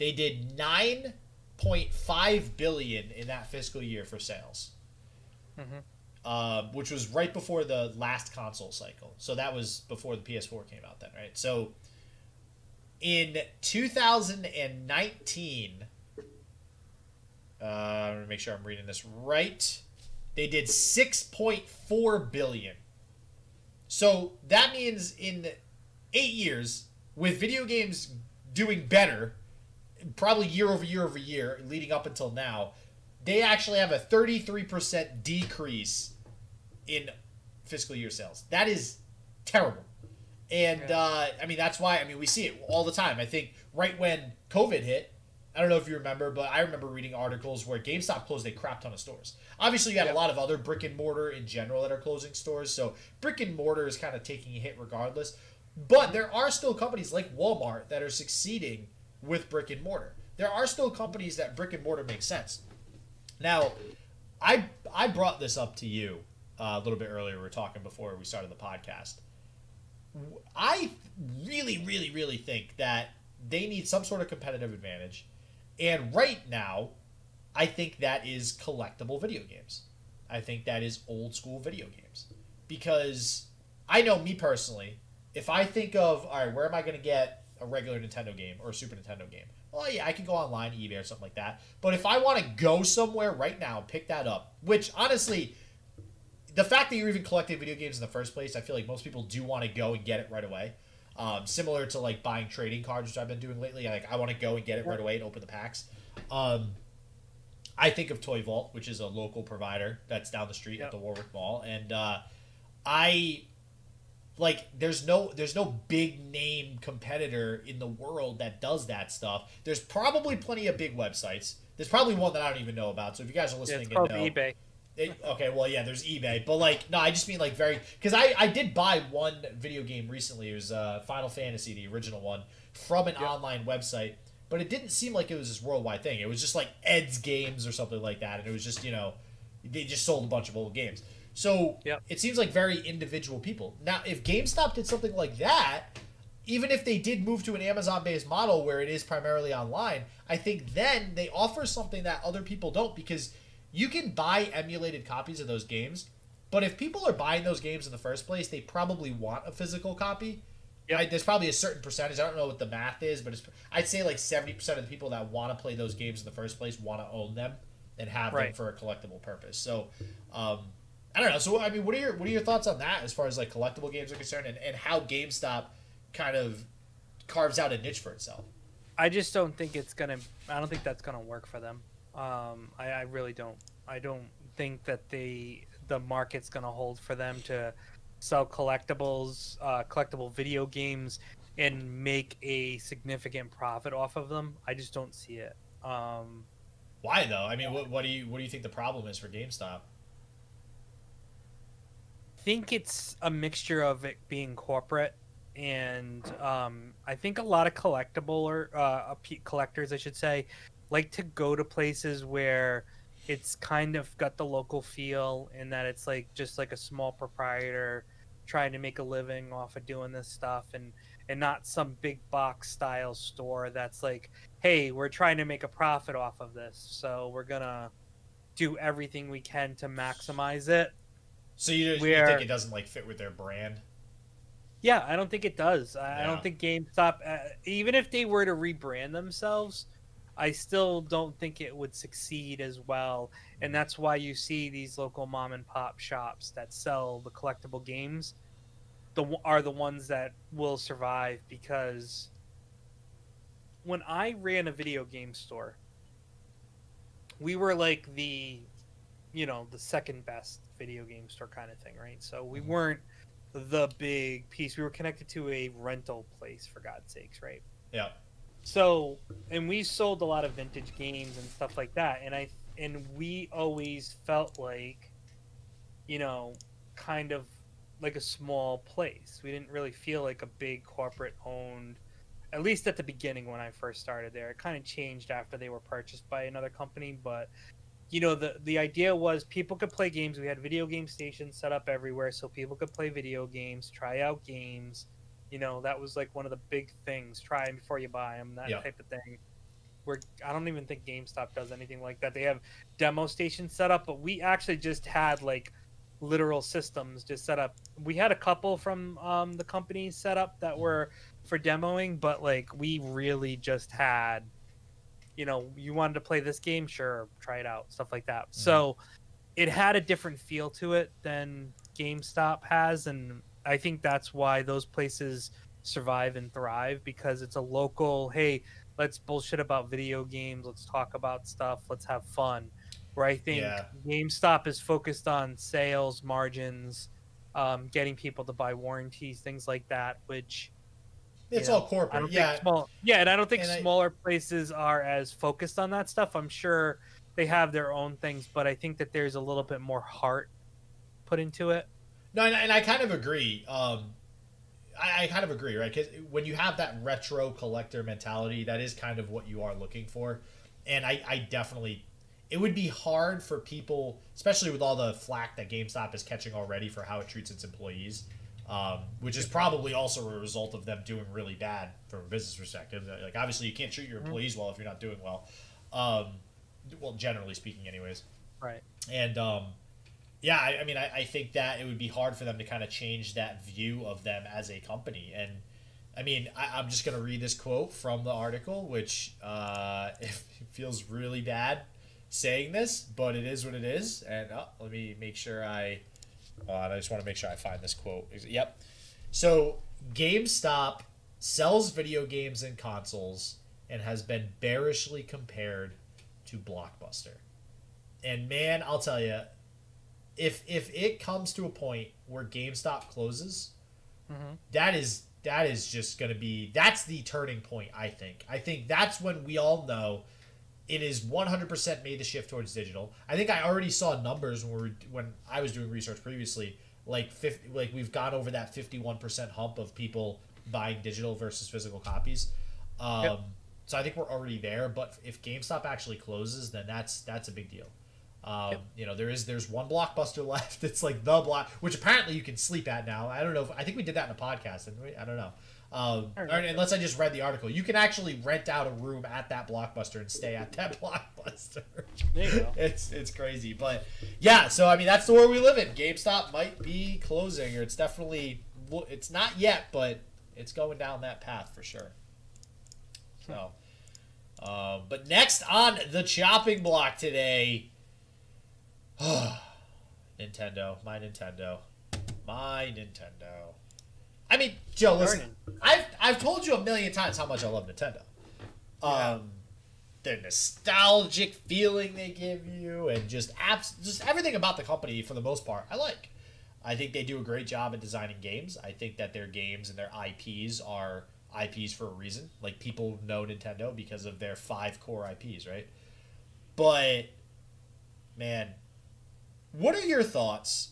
they did 9.5 billion in that fiscal year for sales. Mhm. um, which was right before the last console cycle. So that was before the ps4 came out then right? So in 2019 uh, i'm gonna make sure i'm reading this right they did 6.4 billion. So that means in eight years, with video games doing better, probably year over year over year, leading up until now, they actually have a 33% decrease in fiscal year sales. That is terrible. And Yeah. uh, I mean, that's why, I mean, we see it all the time. I think right when COVID hit, I don't know if you remember, but I remember reading articles where GameStop closed a crap ton of stores. Obviously, you got Yeah. a lot of other brick and mortar in general that are closing stores, so brick and mortar is kind of taking a hit regardless. But there are still companies like Walmart that are succeeding with brick and mortar. There are still companies that brick and mortar makes sense. Now, I I brought this up to you uh, a little bit earlier. We were talking before we started the podcast. I really, really, really think that they need some sort of competitive advantage. And right now, I think that is collectible video games. I think that is old school video games. Because I know me personally, if I think of, all right, where am I going to get a regular Nintendo game or a Super Nintendo game? Well, yeah, I can go online, eBay, or something like that. But if I want to go somewhere right now pick that up, which honestly, the fact that you're even collecting video games in the first place, I feel like most people do want to go and get it right away. Um, similar to like buying trading cards, which I've been doing lately. Like I want to go and get it right away and open the packs. Um, I think of Toy Vault, which is a local provider that's down the street Yep. at the Warwick Mall, and uh, I like there's no there's no big name competitor in the world that does that stuff. There's probably plenty of big websites. There's probably one that I don't even know about. So if you guys are yeah, listening it's and know, eBay. it, okay, well, yeah, there's eBay, but like, no, I just mean like very because I I did buy one video game recently. It was uh, Final Fantasy, the original one, from an Yep. online website, but it didn't seem like it was this worldwide thing. It was just like Ed's Games or something like that, and it was just you know, they just sold a bunch of old games. So Yep. it seems like very individual people. Now, if GameStop did something like that, even if they did move to an Amazon based model where it is primarily online, I think then they offer something that other people don't because you can buy emulated copies of those games, but if people are buying those games in the first place, they probably want a physical copy. Yep. Right? There's probably a certain percentage. I don't know what the math is, but it's, I'd say like 70% of the people that want to play those games in the first place want to own them and have them for a collectible purpose. So, um, I don't know. So, I mean, what are your what are your thoughts on that as far as like collectible games are concerned, and, and how GameStop kind of carves out a niche for itself? I just don't think it's gonna. I don't think that's gonna work for them. Um, I, I really don't. I don't think that the the market's gonna hold for them to sell collectibles, uh, collectible video games, and make a significant profit off of them. I just don't see it. Um, Why though? I mean, what, what do you what do you think the problem is for GameStop? Think it's a mixture of it being corporate and um, I think a lot of collectible or uh, collectors, I should say, like to go to places where it's kind of got the local feel in that it's like just like a small proprietor trying to make a living off of doing this stuff and and not some big box style store that's like hey we're trying to make a profit off of this so we're gonna do everything we can to maximize it So you, you think it doesn't like fit with their brand? Yeah, I don't think it does. I, I don't think GameStop, uh, even if they were to rebrand themselves, I still don't think it would succeed as well. And that's why you see these local mom and pop shops that sell the collectible games, the are the ones that will survive because when I ran a video game store, we were like the, you know, the second best video game store kind of thing, right? So we Mhm. weren't the big piece. We were connected to a rental place, for God's sakes, right? Yeah. So, and we sold a lot of vintage games and stuff like that, and I and we always felt like, you know, kind of like a small place. We didn't really feel like a big corporate owned. At least at the beginning when I first started there, it kind of changed after they were purchased by another company, but you know the the idea was people could play games. We had video game stations set up everywhere so people could play video games try out games. You know that was like one of the big things try them before you buy them that Yeah. type of thing. Where i don't even think gamestop does anything like that. They have demo stations set up but we actually just had like literal systems just set up. We had a couple from um, the company set up that were for demoing but like we really just had you know, you wanted to play this game, sure, try it out, stuff like that. So it had a different feel to it than GameStop has, and I think that's why those places survive and thrive because it's a local, hey, let's bullshit about video games, let's talk about stuff, let's have fun. Where I think Yeah. GameStop is focused on sales, margins, um, getting people to buy warranties, things like that, which It's you know, all corporate. I yeah. small. Yeah, and I don't think And I- smaller places are as focused on that stuff. I'm sure they have their own things, but I think that there's a little bit more heart put into it. No, and, and I kind of agree. Um, I, I kind of agree, right? Because when you have that retro collector mentality, that is kind of what you are looking for. And I, I definitely, it would be hard for people, especially with all the flack that GameStop is catching already for how it treats its employees, um, which is probably also a result of them doing really bad from a business perspective. Like, obviously, you can't treat your employees well if you're not doing well. Um, well, generally speaking, anyways. Right. And um, yeah, I, I mean, I, I think that it would be hard for them to kind of change that view of them as a company. And I mean, I, I'm just going to read this quote from the article, which uh, it feels really bad saying this, but it is what it is. And uh, let me make sure I. Uh, I just want to make sure I find this quote. Yep. So GameStop sells video games and consoles and has been bearishly compared to Blockbuster. And man, I'll tell you, if if it comes to a point where GameStop closes, Mhm. that is that is just going to be that's the turning point. I think. I think that's when we all know it is 100% made the shift towards digital. I think I already saw numbers when we were, when I was doing research previously, like 50, like we've gone over that 51% hump of people buying digital versus physical copies. Um, Yep. So I think we're already there. But if GameStop actually closes, then that's that's a big deal. Um, Yep. You know, there is there's one blockbuster left. It's like the block, which apparently you can sleep at now. I don't know. If, I think we did that in a podcast, didn't we? I don't know. Um, or, unless I just read the article, you can actually rent out a room at that blockbuster and stay at that blockbuster. There you go. it's it's crazy, but yeah. So I mean, that's the world we live in. GameStop might be closing, or it's definitely it's not yet, but it's going down that path for sure. So, uh, but next on the chopping block today, Nintendo, my Nintendo, my Nintendo. I mean, Joe, listen, I've I've told you a million times how much I love Nintendo. Yeah. Um, the nostalgic feeling they give you, and just abs- just everything about the company for the most part, I like. I think they do a great job at designing games. I think that their games and their IPs are IPs for a reason. Like people know Nintendo because of their five core IPs, right? But man, what are your thoughts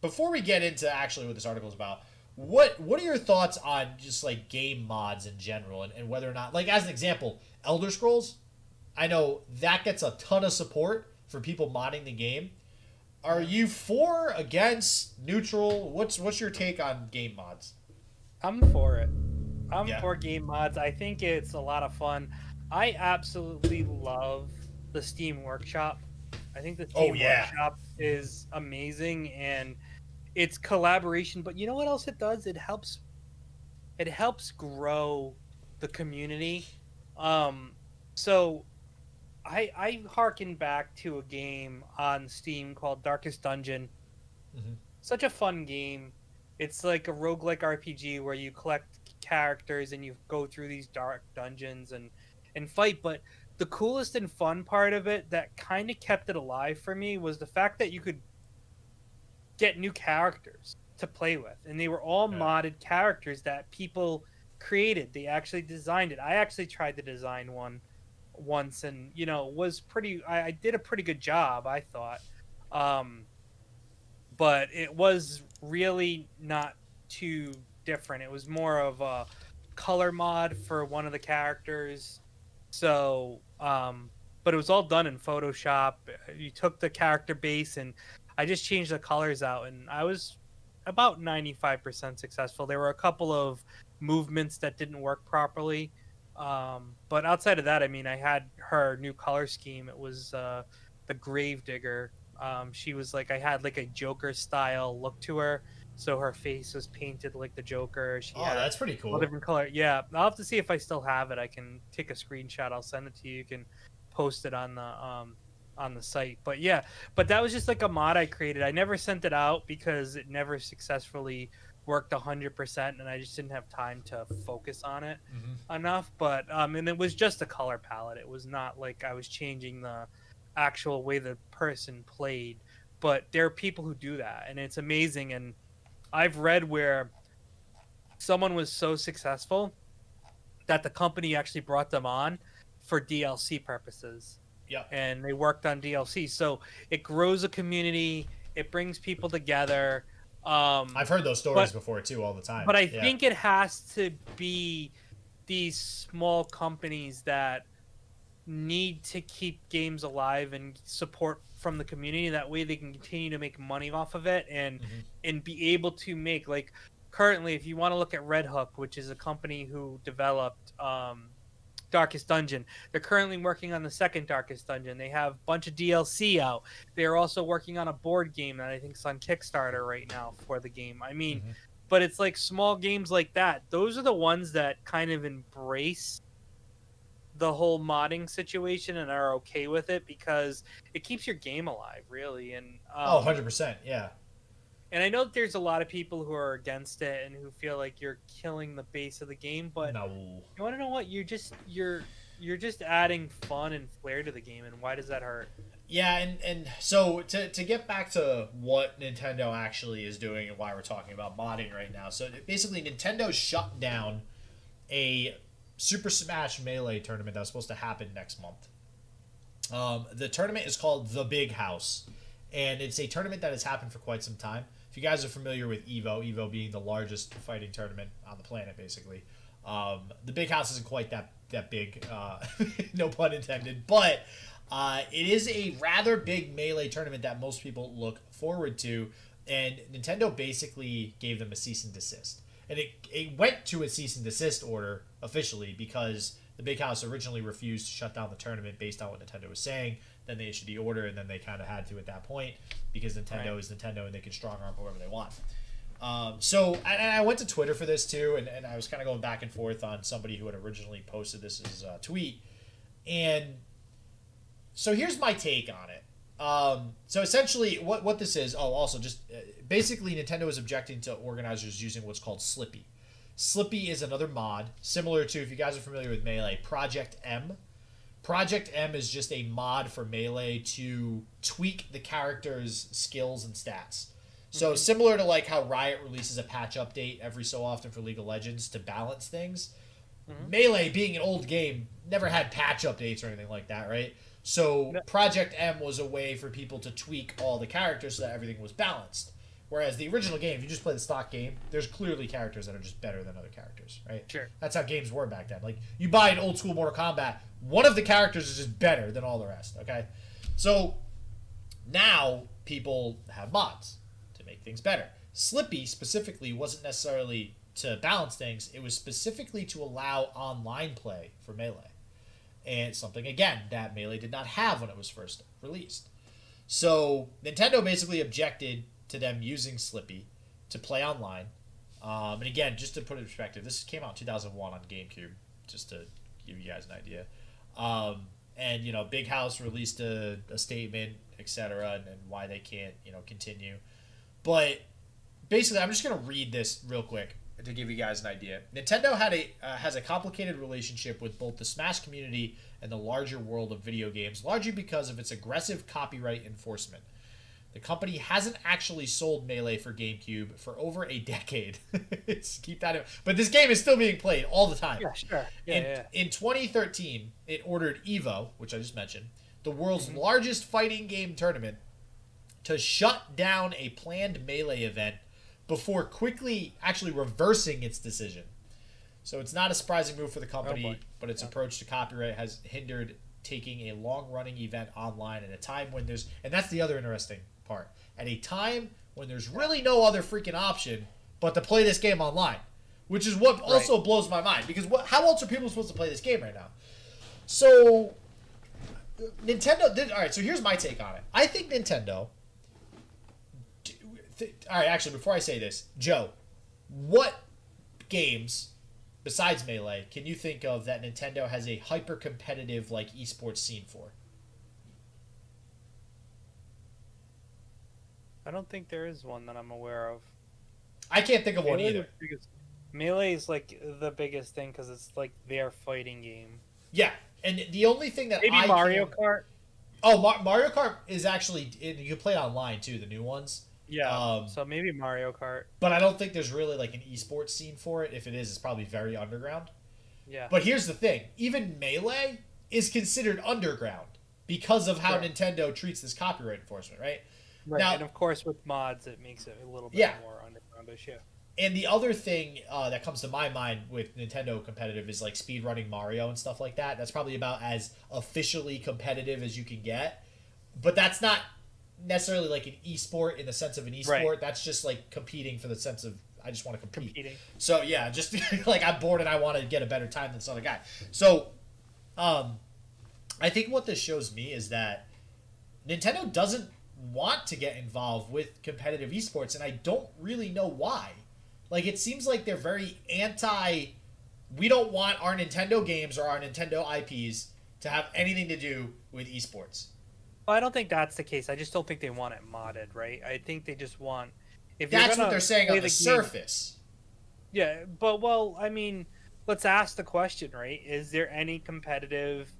before we get into actually what this article is about? What what are your thoughts on just like game mods in general and, and whether or not like as an example, Elder Scrolls? I know that gets a ton of support for people modding the game. Are you for, against, neutral? What's what's your take on game mods? I'm for it. I'm Yeah. for game mods. I think it's a lot of fun. I absolutely love the Steam Workshop. I think the oh, Steam Oh, yeah. Workshop is amazing and it's collaboration, but you know what else it does? It helps it helps grow the community. Um so I I harken back to a game on Steam called Darkest Dungeon. Mhm. Such a fun game. It's like a roguelike RPG where you collect characters and you go through these dark dungeons and and fight, but the coolest and fun part of it that kind of kept it alive for me was the fact that you could get new characters to play with. And they were all Yeah. modded characters that people created. They actually designed it. I actually tried to design one once and you know was pretty i, I did a pretty good job i thought. Um but it was really not too different. It was more of a color mod for one of the characters. So um but it was all done in photoshop. You took the character base and i just changed the colors out and i was about 95% successful there were a couple of movements that didn't work properly um, but outside of that i mean i had her new color scheme it was uh, the gravedigger um, she was like i had like a joker style look to her so her face was painted like the joker she Oh, that's pretty cool. different color. Yeah, I'll have to see if I still have it. I can take a screenshot. I'll send it to you. You can post it on the um on the site. But yeah, but that was just like a mod I created. I never sent it out because it never successfully worked 100% and I just didn't have time to focus on it Mhm. enough, but um and it was just a color palette. It was not like I was changing the actual way the person played, but there are people who do that and it's amazing and I've read where someone was so successful that the company actually brought them on for DLC purposes Yep. and they worked on DLC. So it grows a community, it brings people together. Um, I've heard those stories But- before too, all the time. but I Yeah. think it has to be these small companies that need to keep games alive and support from the community. That way, they can continue to make money off of it and Mhm. and be able to make like currently, if you want to look at Red Hook, which is a company who developed um, Darkest Dungeon, they're currently working on the second Darkest Dungeon. They have a bunch of DLC out. They're also working on a board game that I think is on Kickstarter right now for the game. I mean, Mhm. but it's like small games like that. Those are the ones that kind of embrace the whole modding situation and are okay with it because it keeps your game alive, really. And um, Oh, 100%. Yeah. And I know that there's a lot of people who are against it and who feel like you're killing the base of the game, but no. you want to know what? You're just you're you're just adding fun and flair to the game, and why does that hurt? Yeah, and, and so to, to get back to what Nintendo actually is doing and why we're talking about modding right now. So basically, Nintendo shut down a Super Smash Melee tournament that was supposed to happen next month. Um, the tournament is called The Big House, and it's a tournament that has happened for quite some time. You guys are familiar with Evo, Evo being the largest fighting tournament on the planet, basically, um, the Big House isn't quite that that big, uh, no pun intended, but uh, it is a rather big melee tournament that most people look forward to, and Nintendo basically gave them a cease and desist. And it, it went to a cease and desist order officially because the Big House originally refused to shut down the tournament based on what Nintendo was saying. Then they issued the order, and then they kind of had to at that point because Nintendo Right. is Nintendo and they can strong arm whoever they want. Um, so and and I went to Twitter for this too, and, and I was kind of going back and forth on somebody who had originally posted this as a tweet. And so here's my take on it. Um, so essentially, what what this is, oh, also just uh, basically, Nintendo is objecting to organizers using what's called Slippi. Slippi is another mod similar to, if you guys are familiar with Melee, Project M. Project M is just a mod for Melee to tweak the character's skills and stats. So mm-hmm. similar to like how Riot releases a patch update every so often for League of Legends to balance things. Mm-hmm. Melee being an old game never had patch updates or anything like that, right? So Project M was a way for people to tweak all the characters so that everything was balanced. Whereas the original game, if you just play the stock game, there's clearly characters that are just better than other characters, right? Sure. That's how games were back then. Like you buy an old school Mortal Kombat, one of the characters is just better than all the rest. Okay, so now people have mods to make things better. Slippi specifically wasn't necessarily to balance things; it was specifically to allow online play for Melee, and something again that Melee did not have when it was first released. So Nintendo basically objected to them using Slippi to play online. Um, and again, just to put it in perspective, this came out in 2001 on GameCube, just to give you guys an idea. Um, and you know, Big House released a, a statement, etc., and, and why they can't, you know, continue. But basically, I'm just gonna read this real quick to give you guys an idea. Nintendo had a uh, has a complicated relationship with both the Smash community and the larger world of video games, largely because of its aggressive copyright enforcement. The company hasn't actually sold Melee for GameCube for over a decade. keep that in. But this game is still being played all the time. Yeah, sure. Yeah, in, yeah. in 2013, it ordered EVO, which I just mentioned, the world's mm-hmm. largest fighting game tournament, to shut down a planned Melee event before quickly actually reversing its decision. So it's not a surprising move for the oh, company, boy. but its approach to copyright has hindered taking a long running event online at a time when there's and that's the other interesting part. At a time when there's really no other freaking option but to play this game online. Which is what also blows my mind because what how else are people supposed to play this game right now? So Nintendo did all right. So here's my take on it. I think Nintendo. th- all right, actually, before I say this, Joe, what games besides Melee can you think of that Nintendo has a hyper competitive like esports scene for? I don't think there is one that I'm aware of. I can't think of one either. is biggest- Melee is like the biggest thing because it's like their fighting game. Yeah, and the only thing that Maybe I Mario can- Kart. Oh, Mar- Mario Kart is actually and you can play it online too. The new ones. Yeah. Um, so maybe Mario Kart. But I don't think there's really like an esports scene for it. If it is, it's probably very underground. Yeah. But here's the thing: even Melee is considered underground because of how Sure. Nintendo treats this copyright enforcement, right? Right. now- and of course, with mods, it makes it a little bit Yeah. more undergroundish. Yeah. And the other thing uh, that comes to my mind with Nintendo competitive is like speedrunning Mario and stuff like that. That's probably about as officially competitive as you can get. But that's not necessarily like an esport in the sense of an esport. Right. That's just like competing for the sense of I just want to compete. Competing. So yeah, just like I'm bored and I want to get a better time than this other guy. So, um, I think what this shows me is that Nintendo doesn't want to get involved with competitive esports, and I don't really know why. Like it seems like they're very anti. We don't want our Nintendo games or our Nintendo IPs to have anything to do with esports. Well, I don't think that's the case. I just don't think they want it modded, right? I think they just want. If That's what they're saying on the, game- surface. Yeah, but well, I mean, let's ask the question, right? Is there any competitive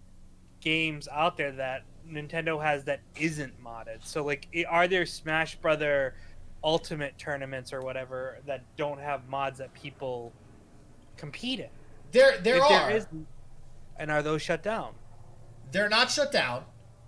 games out there that Nintendo has that isn't modded? So, like, are there Smash Brother Ultimate tournaments or whatever that don't have mods that people compete in? There, there if are. there is, and are those shut down? They're not shut down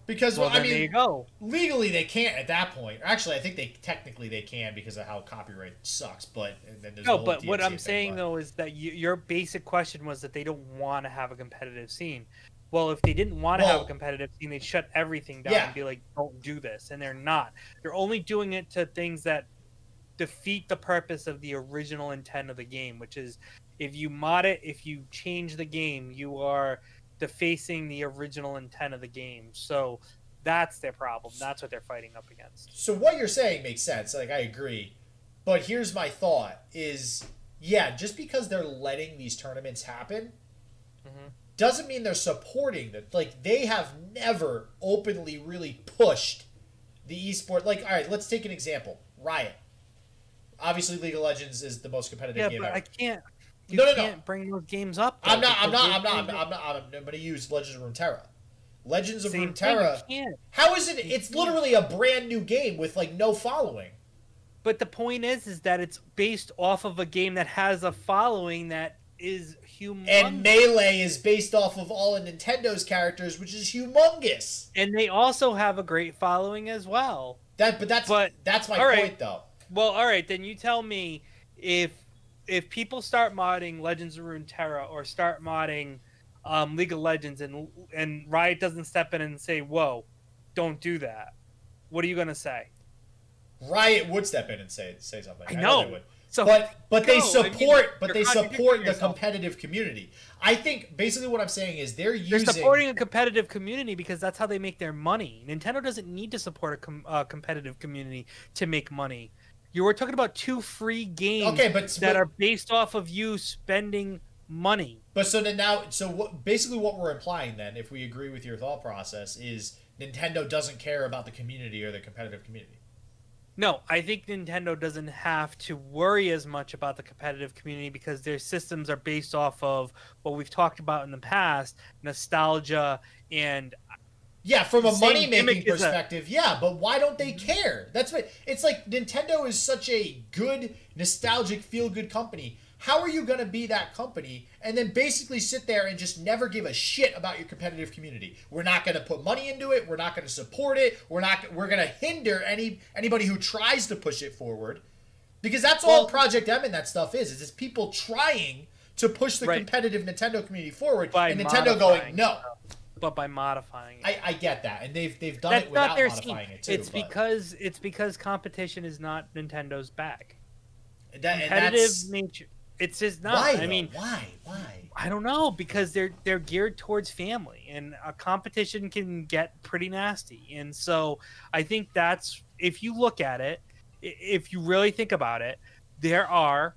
because Well, well, I then there you mean, go. legally they can't at that point. Actually, I think they technically they can because of how copyright sucks. But and then there's No, but what I'm saying but- though is that you, your basic question was that they don't want to have a competitive scene. Well, if they didn't want to have a competitive scene, they'd shut everything down Yeah. and be like, "Don't do this," and they're not. They're only doing it to things that defeat the purpose of the original intent of the game, which is if you mod it, if you change the game, you are defacing the original intent of the game. So that's their problem. That's what they're fighting up against. So what you're saying makes sense. Like I agree, but here's my thought: is yeah, just because they're letting these tournaments happen. Doesn't mean they're supporting them. Like they have never openly really pushed the esport. Like all right, let's take an example: Riot. Obviously, League of Legends is the most competitive Yeah, game but ever. I can't. No, no, no. can't bring those games up. I'm not. I'm not. I'm they're not. I'm not. I'm not. I'm, going to use Legends of Runeterra. Legends of Same Runeterra. How is it? It's literally a brand new game with like no following. But the point is, is that it's based off of a game that has a following that is humongous, And Melee is based off of all of Nintendo's characters, which is humongous. and they also have a great following as well. That, but that's But- that's my right. point though. well, all right, then you tell me if if people start modding Legends of Runeterra or start modding um, League of Legends and and Riot doesn't step in and say, "Whoa, don't do that," what are you gonna say? Riot would step in and say say something. I know. they would. So, but but they go. I mean, support but they support the competitive community. I think basically what I'm saying is they're They're supporting a competitive community because that's how they make their money. Nintendo doesn't need to support a com- uh, competitive community to make money. You were talking about two free games Okay, but that but, are based off of you spending money. but so then now so what basically what we're implying then if we agree with your thought process is Nintendo doesn't care about the community or the competitive community. No, I think Nintendo doesn't have to worry as much about the competitive community because their systems are based off of what we've talked about in the past nostalgia and Yeah, from a money making as a- perspective, yeah, but why don't they mm-hmm. care? That's what it's like Nintendo is such a good nostalgic feel good company. How are you going to be that company and then basically sit there and just never give a shit about your competitive community? We're not going to put money into it. We're not going to support it. We're not we're going to hinder any anybody who tries to push it forward. Because that's all Project M and that stuff is. Is it's people trying to push the Right. competitive Nintendo community forward and Nintendo going, "No." but by modifying it. I, I get that, and they've they've done That's it without their scheme. modifying it too. It's but because it's because competition is not Nintendo's bag. that, and Competitive that's nature. It's just not. why. I though? mean, why? Why? I don't know because they're they're geared towards family, and a competition can get pretty nasty. And so I think that's if you look at it, if you really think about it, there are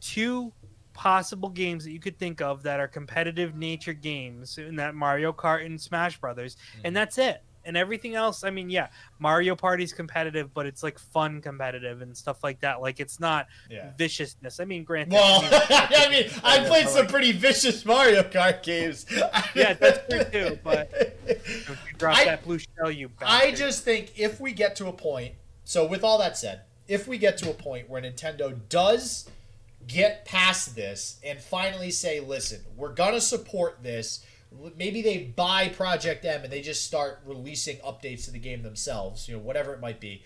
two possible games that you could think of that are competitive nature games in that Mario Kart and Smash Brothers, and mm. that's it. And everything else, I mean, yeah, Mario Party's competitive, but it's like fun competitive and stuff like that. Like it's not Yeah. viciousness. I mean, granted, Well, I mean, I played some pretty vicious Mario Kart games. Yeah, that's true too, but- drop I- that blue shell, you I just think if we get to a point, so with all that said, if we get to a point where Nintendo does get past this and finally say, listen, we're going to support this, maybe they buy Project M and they just start releasing updates to the game themselves, you know, whatever it might be.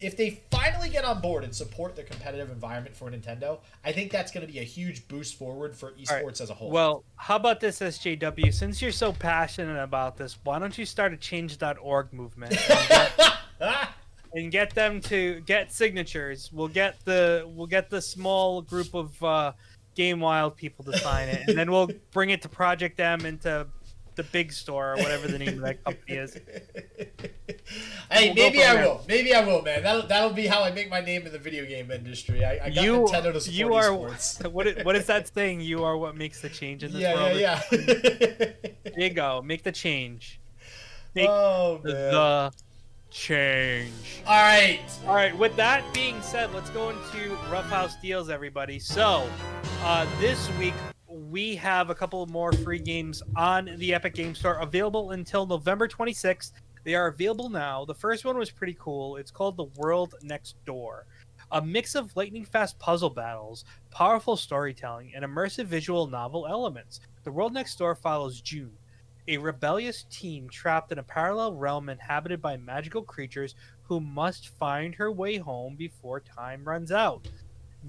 If they finally get on board and support the competitive environment for Nintendo, I think that's going to be a huge boost forward for esports right. as a whole. Well, how about this, SJW? Since you're so passionate about this, why don't you start a change.org movement and get, and get them to get signatures? We'll get the we'll get the small group of uh, Game Wild people to sign it, and then we'll bring it to Project M into the big store or whatever the name of that company is. hey, We'll maybe I there. will. Maybe I will, man. That'll that'll be how I make my name in the video game industry. I, I got You Nintendo to support you are what is, what is that saying? You are what makes the change in this Yeah, world. yeah, yeah. There you go. Make the change. Oh, make oh man. the change. All right. All right. With that being said, let's go into Rough House deals, everybody. So, uh, this week we have a couple more free games on the Epic Game Store available until November 26th. They are available now. The first one was pretty cool. It's called The World Next Door. A mix of lightning fast puzzle battles, powerful storytelling, and immersive visual novel elements. The World Next Door follows June, a rebellious teen trapped in a parallel realm inhabited by magical creatures who must find her way home before time runs out.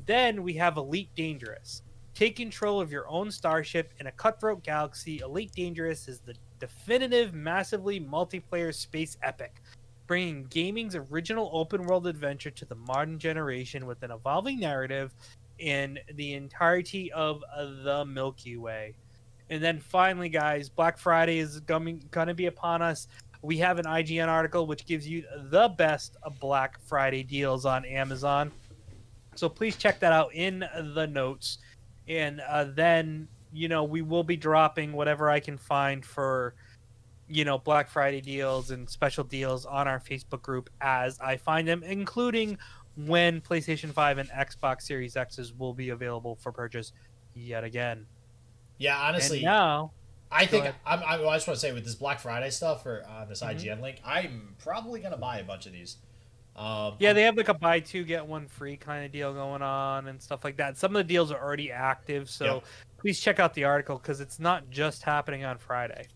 Then we have Elite Dangerous. Take control of your own starship in a cutthroat galaxy. Elite Dangerous is the definitive, massively multiplayer space epic, bringing gaming's original open world adventure to the modern generation with an evolving narrative in the entirety of the Milky Way. And then finally, guys, Black Friday is going to be upon us. We have an IGN article which gives you the best Black Friday deals on Amazon. So please check that out in the notes. And uh, then, you know, we will be dropping whatever I can find for, you know, Black Friday deals and special deals on our Facebook group as I find them, including when PlayStation 5 and Xbox Series X's will be available for purchase yet again. Yeah, honestly, and now, I think. I'm, I, well, I just want to say with this Black Friday stuff or on this Mhm. IGN link, I'm probably gonna buy a bunch of these. Um, yeah, they have like a buy two get one free kind of deal going on and stuff like that. Some of the deals are already active, so Yep. please check out the article because it's not just happening on Friday.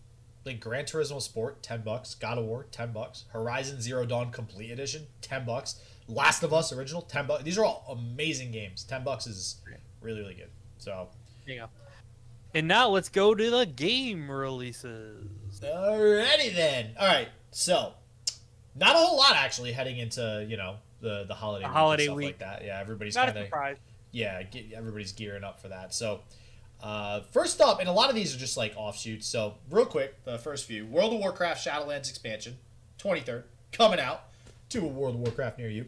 like Gran Turismo Sport, ten bucks. God of War, ten bucks. Horizon Zero Dawn Complete Edition, ten bucks. Last of Us original, ten bucks. These are all amazing games. Ten bucks is really really good. So there you go. And now let's go to the game releases. Alrighty then. All right. So not a whole lot actually heading into you know the the holiday the week holiday week like that. Yeah, everybody's Not a kind of surprise. yeah, get, everybody's gearing up for that. So, uh, first up, and a lot of these are just like offshoots. So, real quick, the first few World of Warcraft Shadowlands expansion, 23rd, coming out to a World of Warcraft near you.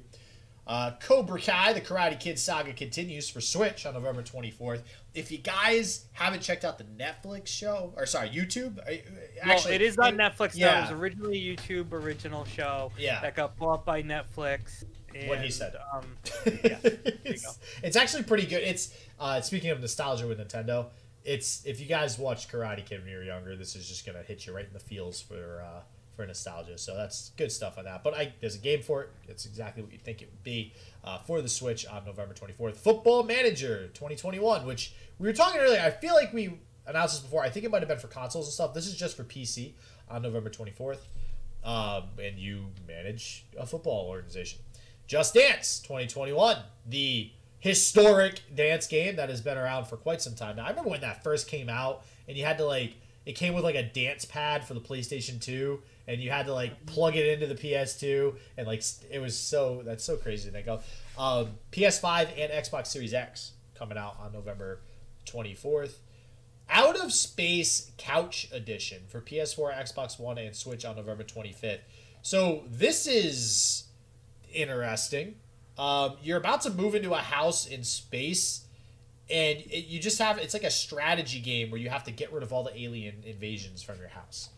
Uh, Cobra Kai, the Karate Kid saga continues for Switch on November 24th. If you guys haven't checked out the Netflix show, or sorry, YouTube, actually, well, it is on Netflix. yeah. Now. It was originally a YouTube original show Yeah. that got bought by Netflix. And, What he said. Um, yeah, it's, it's actually pretty good. It's uh, speaking of nostalgia with Nintendo. It's if you guys watched Karate Kid when you were younger, this is just gonna hit you right in the feels for uh, for nostalgia. So that's good stuff on that. But I, there's a game for it. It's exactly what you think it would be uh, for the Switch on November 24th. Football Manager 2021, which we were talking earlier. I feel like we announced this before. I think it might have been for consoles and stuff. This is just for PC on November 24th. Um, and you manage a football organization. Just Dance 2021, the historic dance game that has been around for quite some time now. I remember when that first came out, and you had to like it came with like a dance pad for the PlayStation 2, and you had to like plug it into the PS2, and like it was so that's so crazy to think of. Um, PS5 and Xbox Series X coming out on November 24th. Out of Space Couch Edition for PS4, Xbox One, and Switch on November 25th. So this is interesting. Um, you're about to move into a house in space, and it, you just have it's like a strategy game where you have to get rid of all the alien invasions from your house.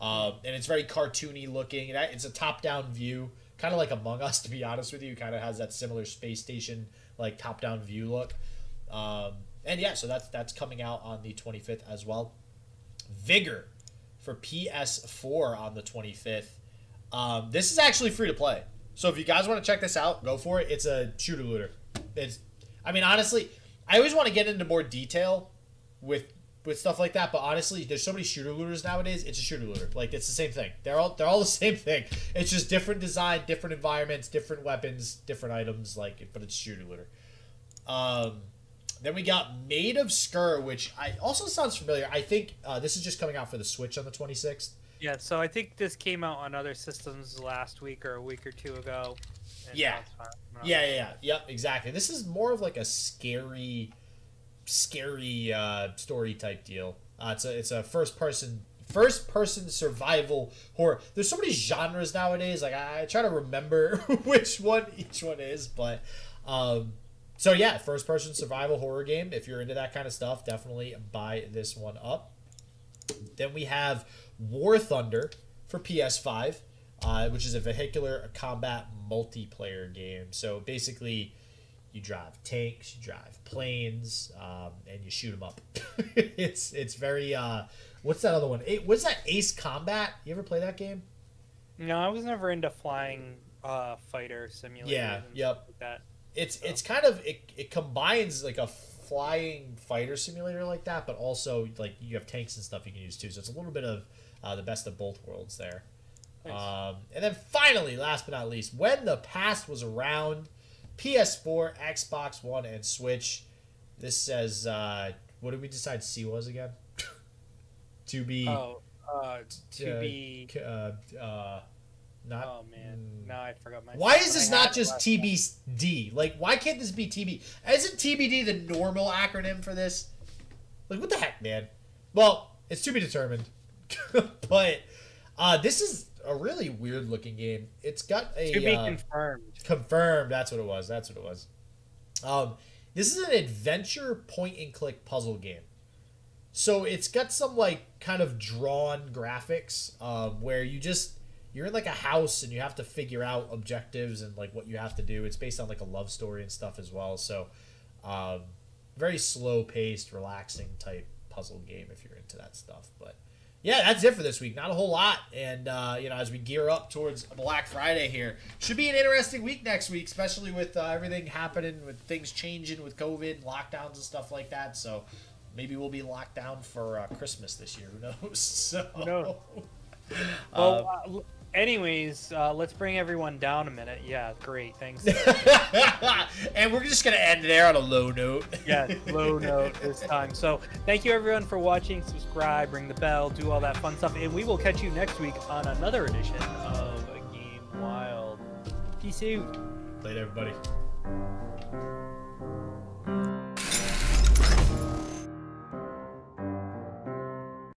Um, and it's very cartoony looking. It's a top-down view, kind of like Among Us, to be honest with you. Kind of has that similar space station like top-down view look. Um, and yeah, so that's that's coming out on the 25th as well. Vigor for PS4 on the 25th. Um, this is actually free to play. So if you guys want to check this out, go for it. It's a shooter looter. It's, I mean, honestly, I always want to get into more detail with with stuff like that. But honestly, there's so many shooter looters nowadays. It's a shooter looter. Like it's the same thing. They're all they're all the same thing. It's just different design, different environments, different weapons, different items. Like, but it's shooter looter. Um, then we got Maid of Sker, which I also sounds familiar. I think uh, this is just coming out for the Switch on the 26th. Yeah, so I think this came out on other systems last week or a week or two ago. Yeah. now it's fine. No. Yeah, yeah, yeah. Yep, exactly. This is more of like a scary, scary uh, story type deal. Uh, it's a it's a first person first person survival horror. There's so many genres nowadays. Like I, I try to remember which one each one is, but um, so yeah, first person survival horror game. If you're into that kind of stuff, definitely buy this one up. Then we have War Thunder for PS5, uh, which is a vehicular combat multiplayer game. So basically, you drive tanks, you drive planes, um, and you shoot them up. it's it's very uh, what's that other one? A- what's that Ace Combat? You ever play that game? No, I was never into flying uh, fighter simulators. Yeah, yep. Like that. It's it's kind of it, it combines like a flying fighter simulator like that, but also like you have tanks and stuff you can use too. So it's a little bit of uh, the best of both worlds there. Nice. Um, and then finally, last but not least, when the past was around, PS4, Xbox One, and Switch. This says, uh, what did we decide C was again? to be, oh, uh, to uh, be. uh, uh, not. Oh man, mm. now I forgot my. Why is this not just TBD? Like, why can't this be TB? Isn't TBD the normal acronym for this? Like, what the heck, man? Well, it's to be determined. but uh, this is a really weird looking game. It's got a To be uh, confirmed. confirmed. That's what it was. That's what it was. Um, this is an adventure point and click puzzle game. So it's got some like kind of drawn graphics um, where you just you're in like a house and you have to figure out objectives and like what you have to do. It's based on like a love story and stuff as well. So um, very slow paced, relaxing type puzzle game if you're into that stuff. But yeah, that's it for this week. Not a whole lot. And, uh, you know, as we gear up towards Black Friday here, should be an interesting week next week, especially with uh, everything happening, with things changing with COVID, lockdowns and stuff like that. So maybe we'll be locked down for uh, Christmas this year. Who knows? So? Uh, Well, uh, l- Anyways, uh, let's bring everyone down a minute. Yeah, great. Thanks. and we're just gonna end there on a low note. yeah, low note this time. So thank you everyone for watching. Subscribe, ring the bell, do all that fun stuff, and we will catch you next week on another edition of Game Wild. Peace out. Later, everybody.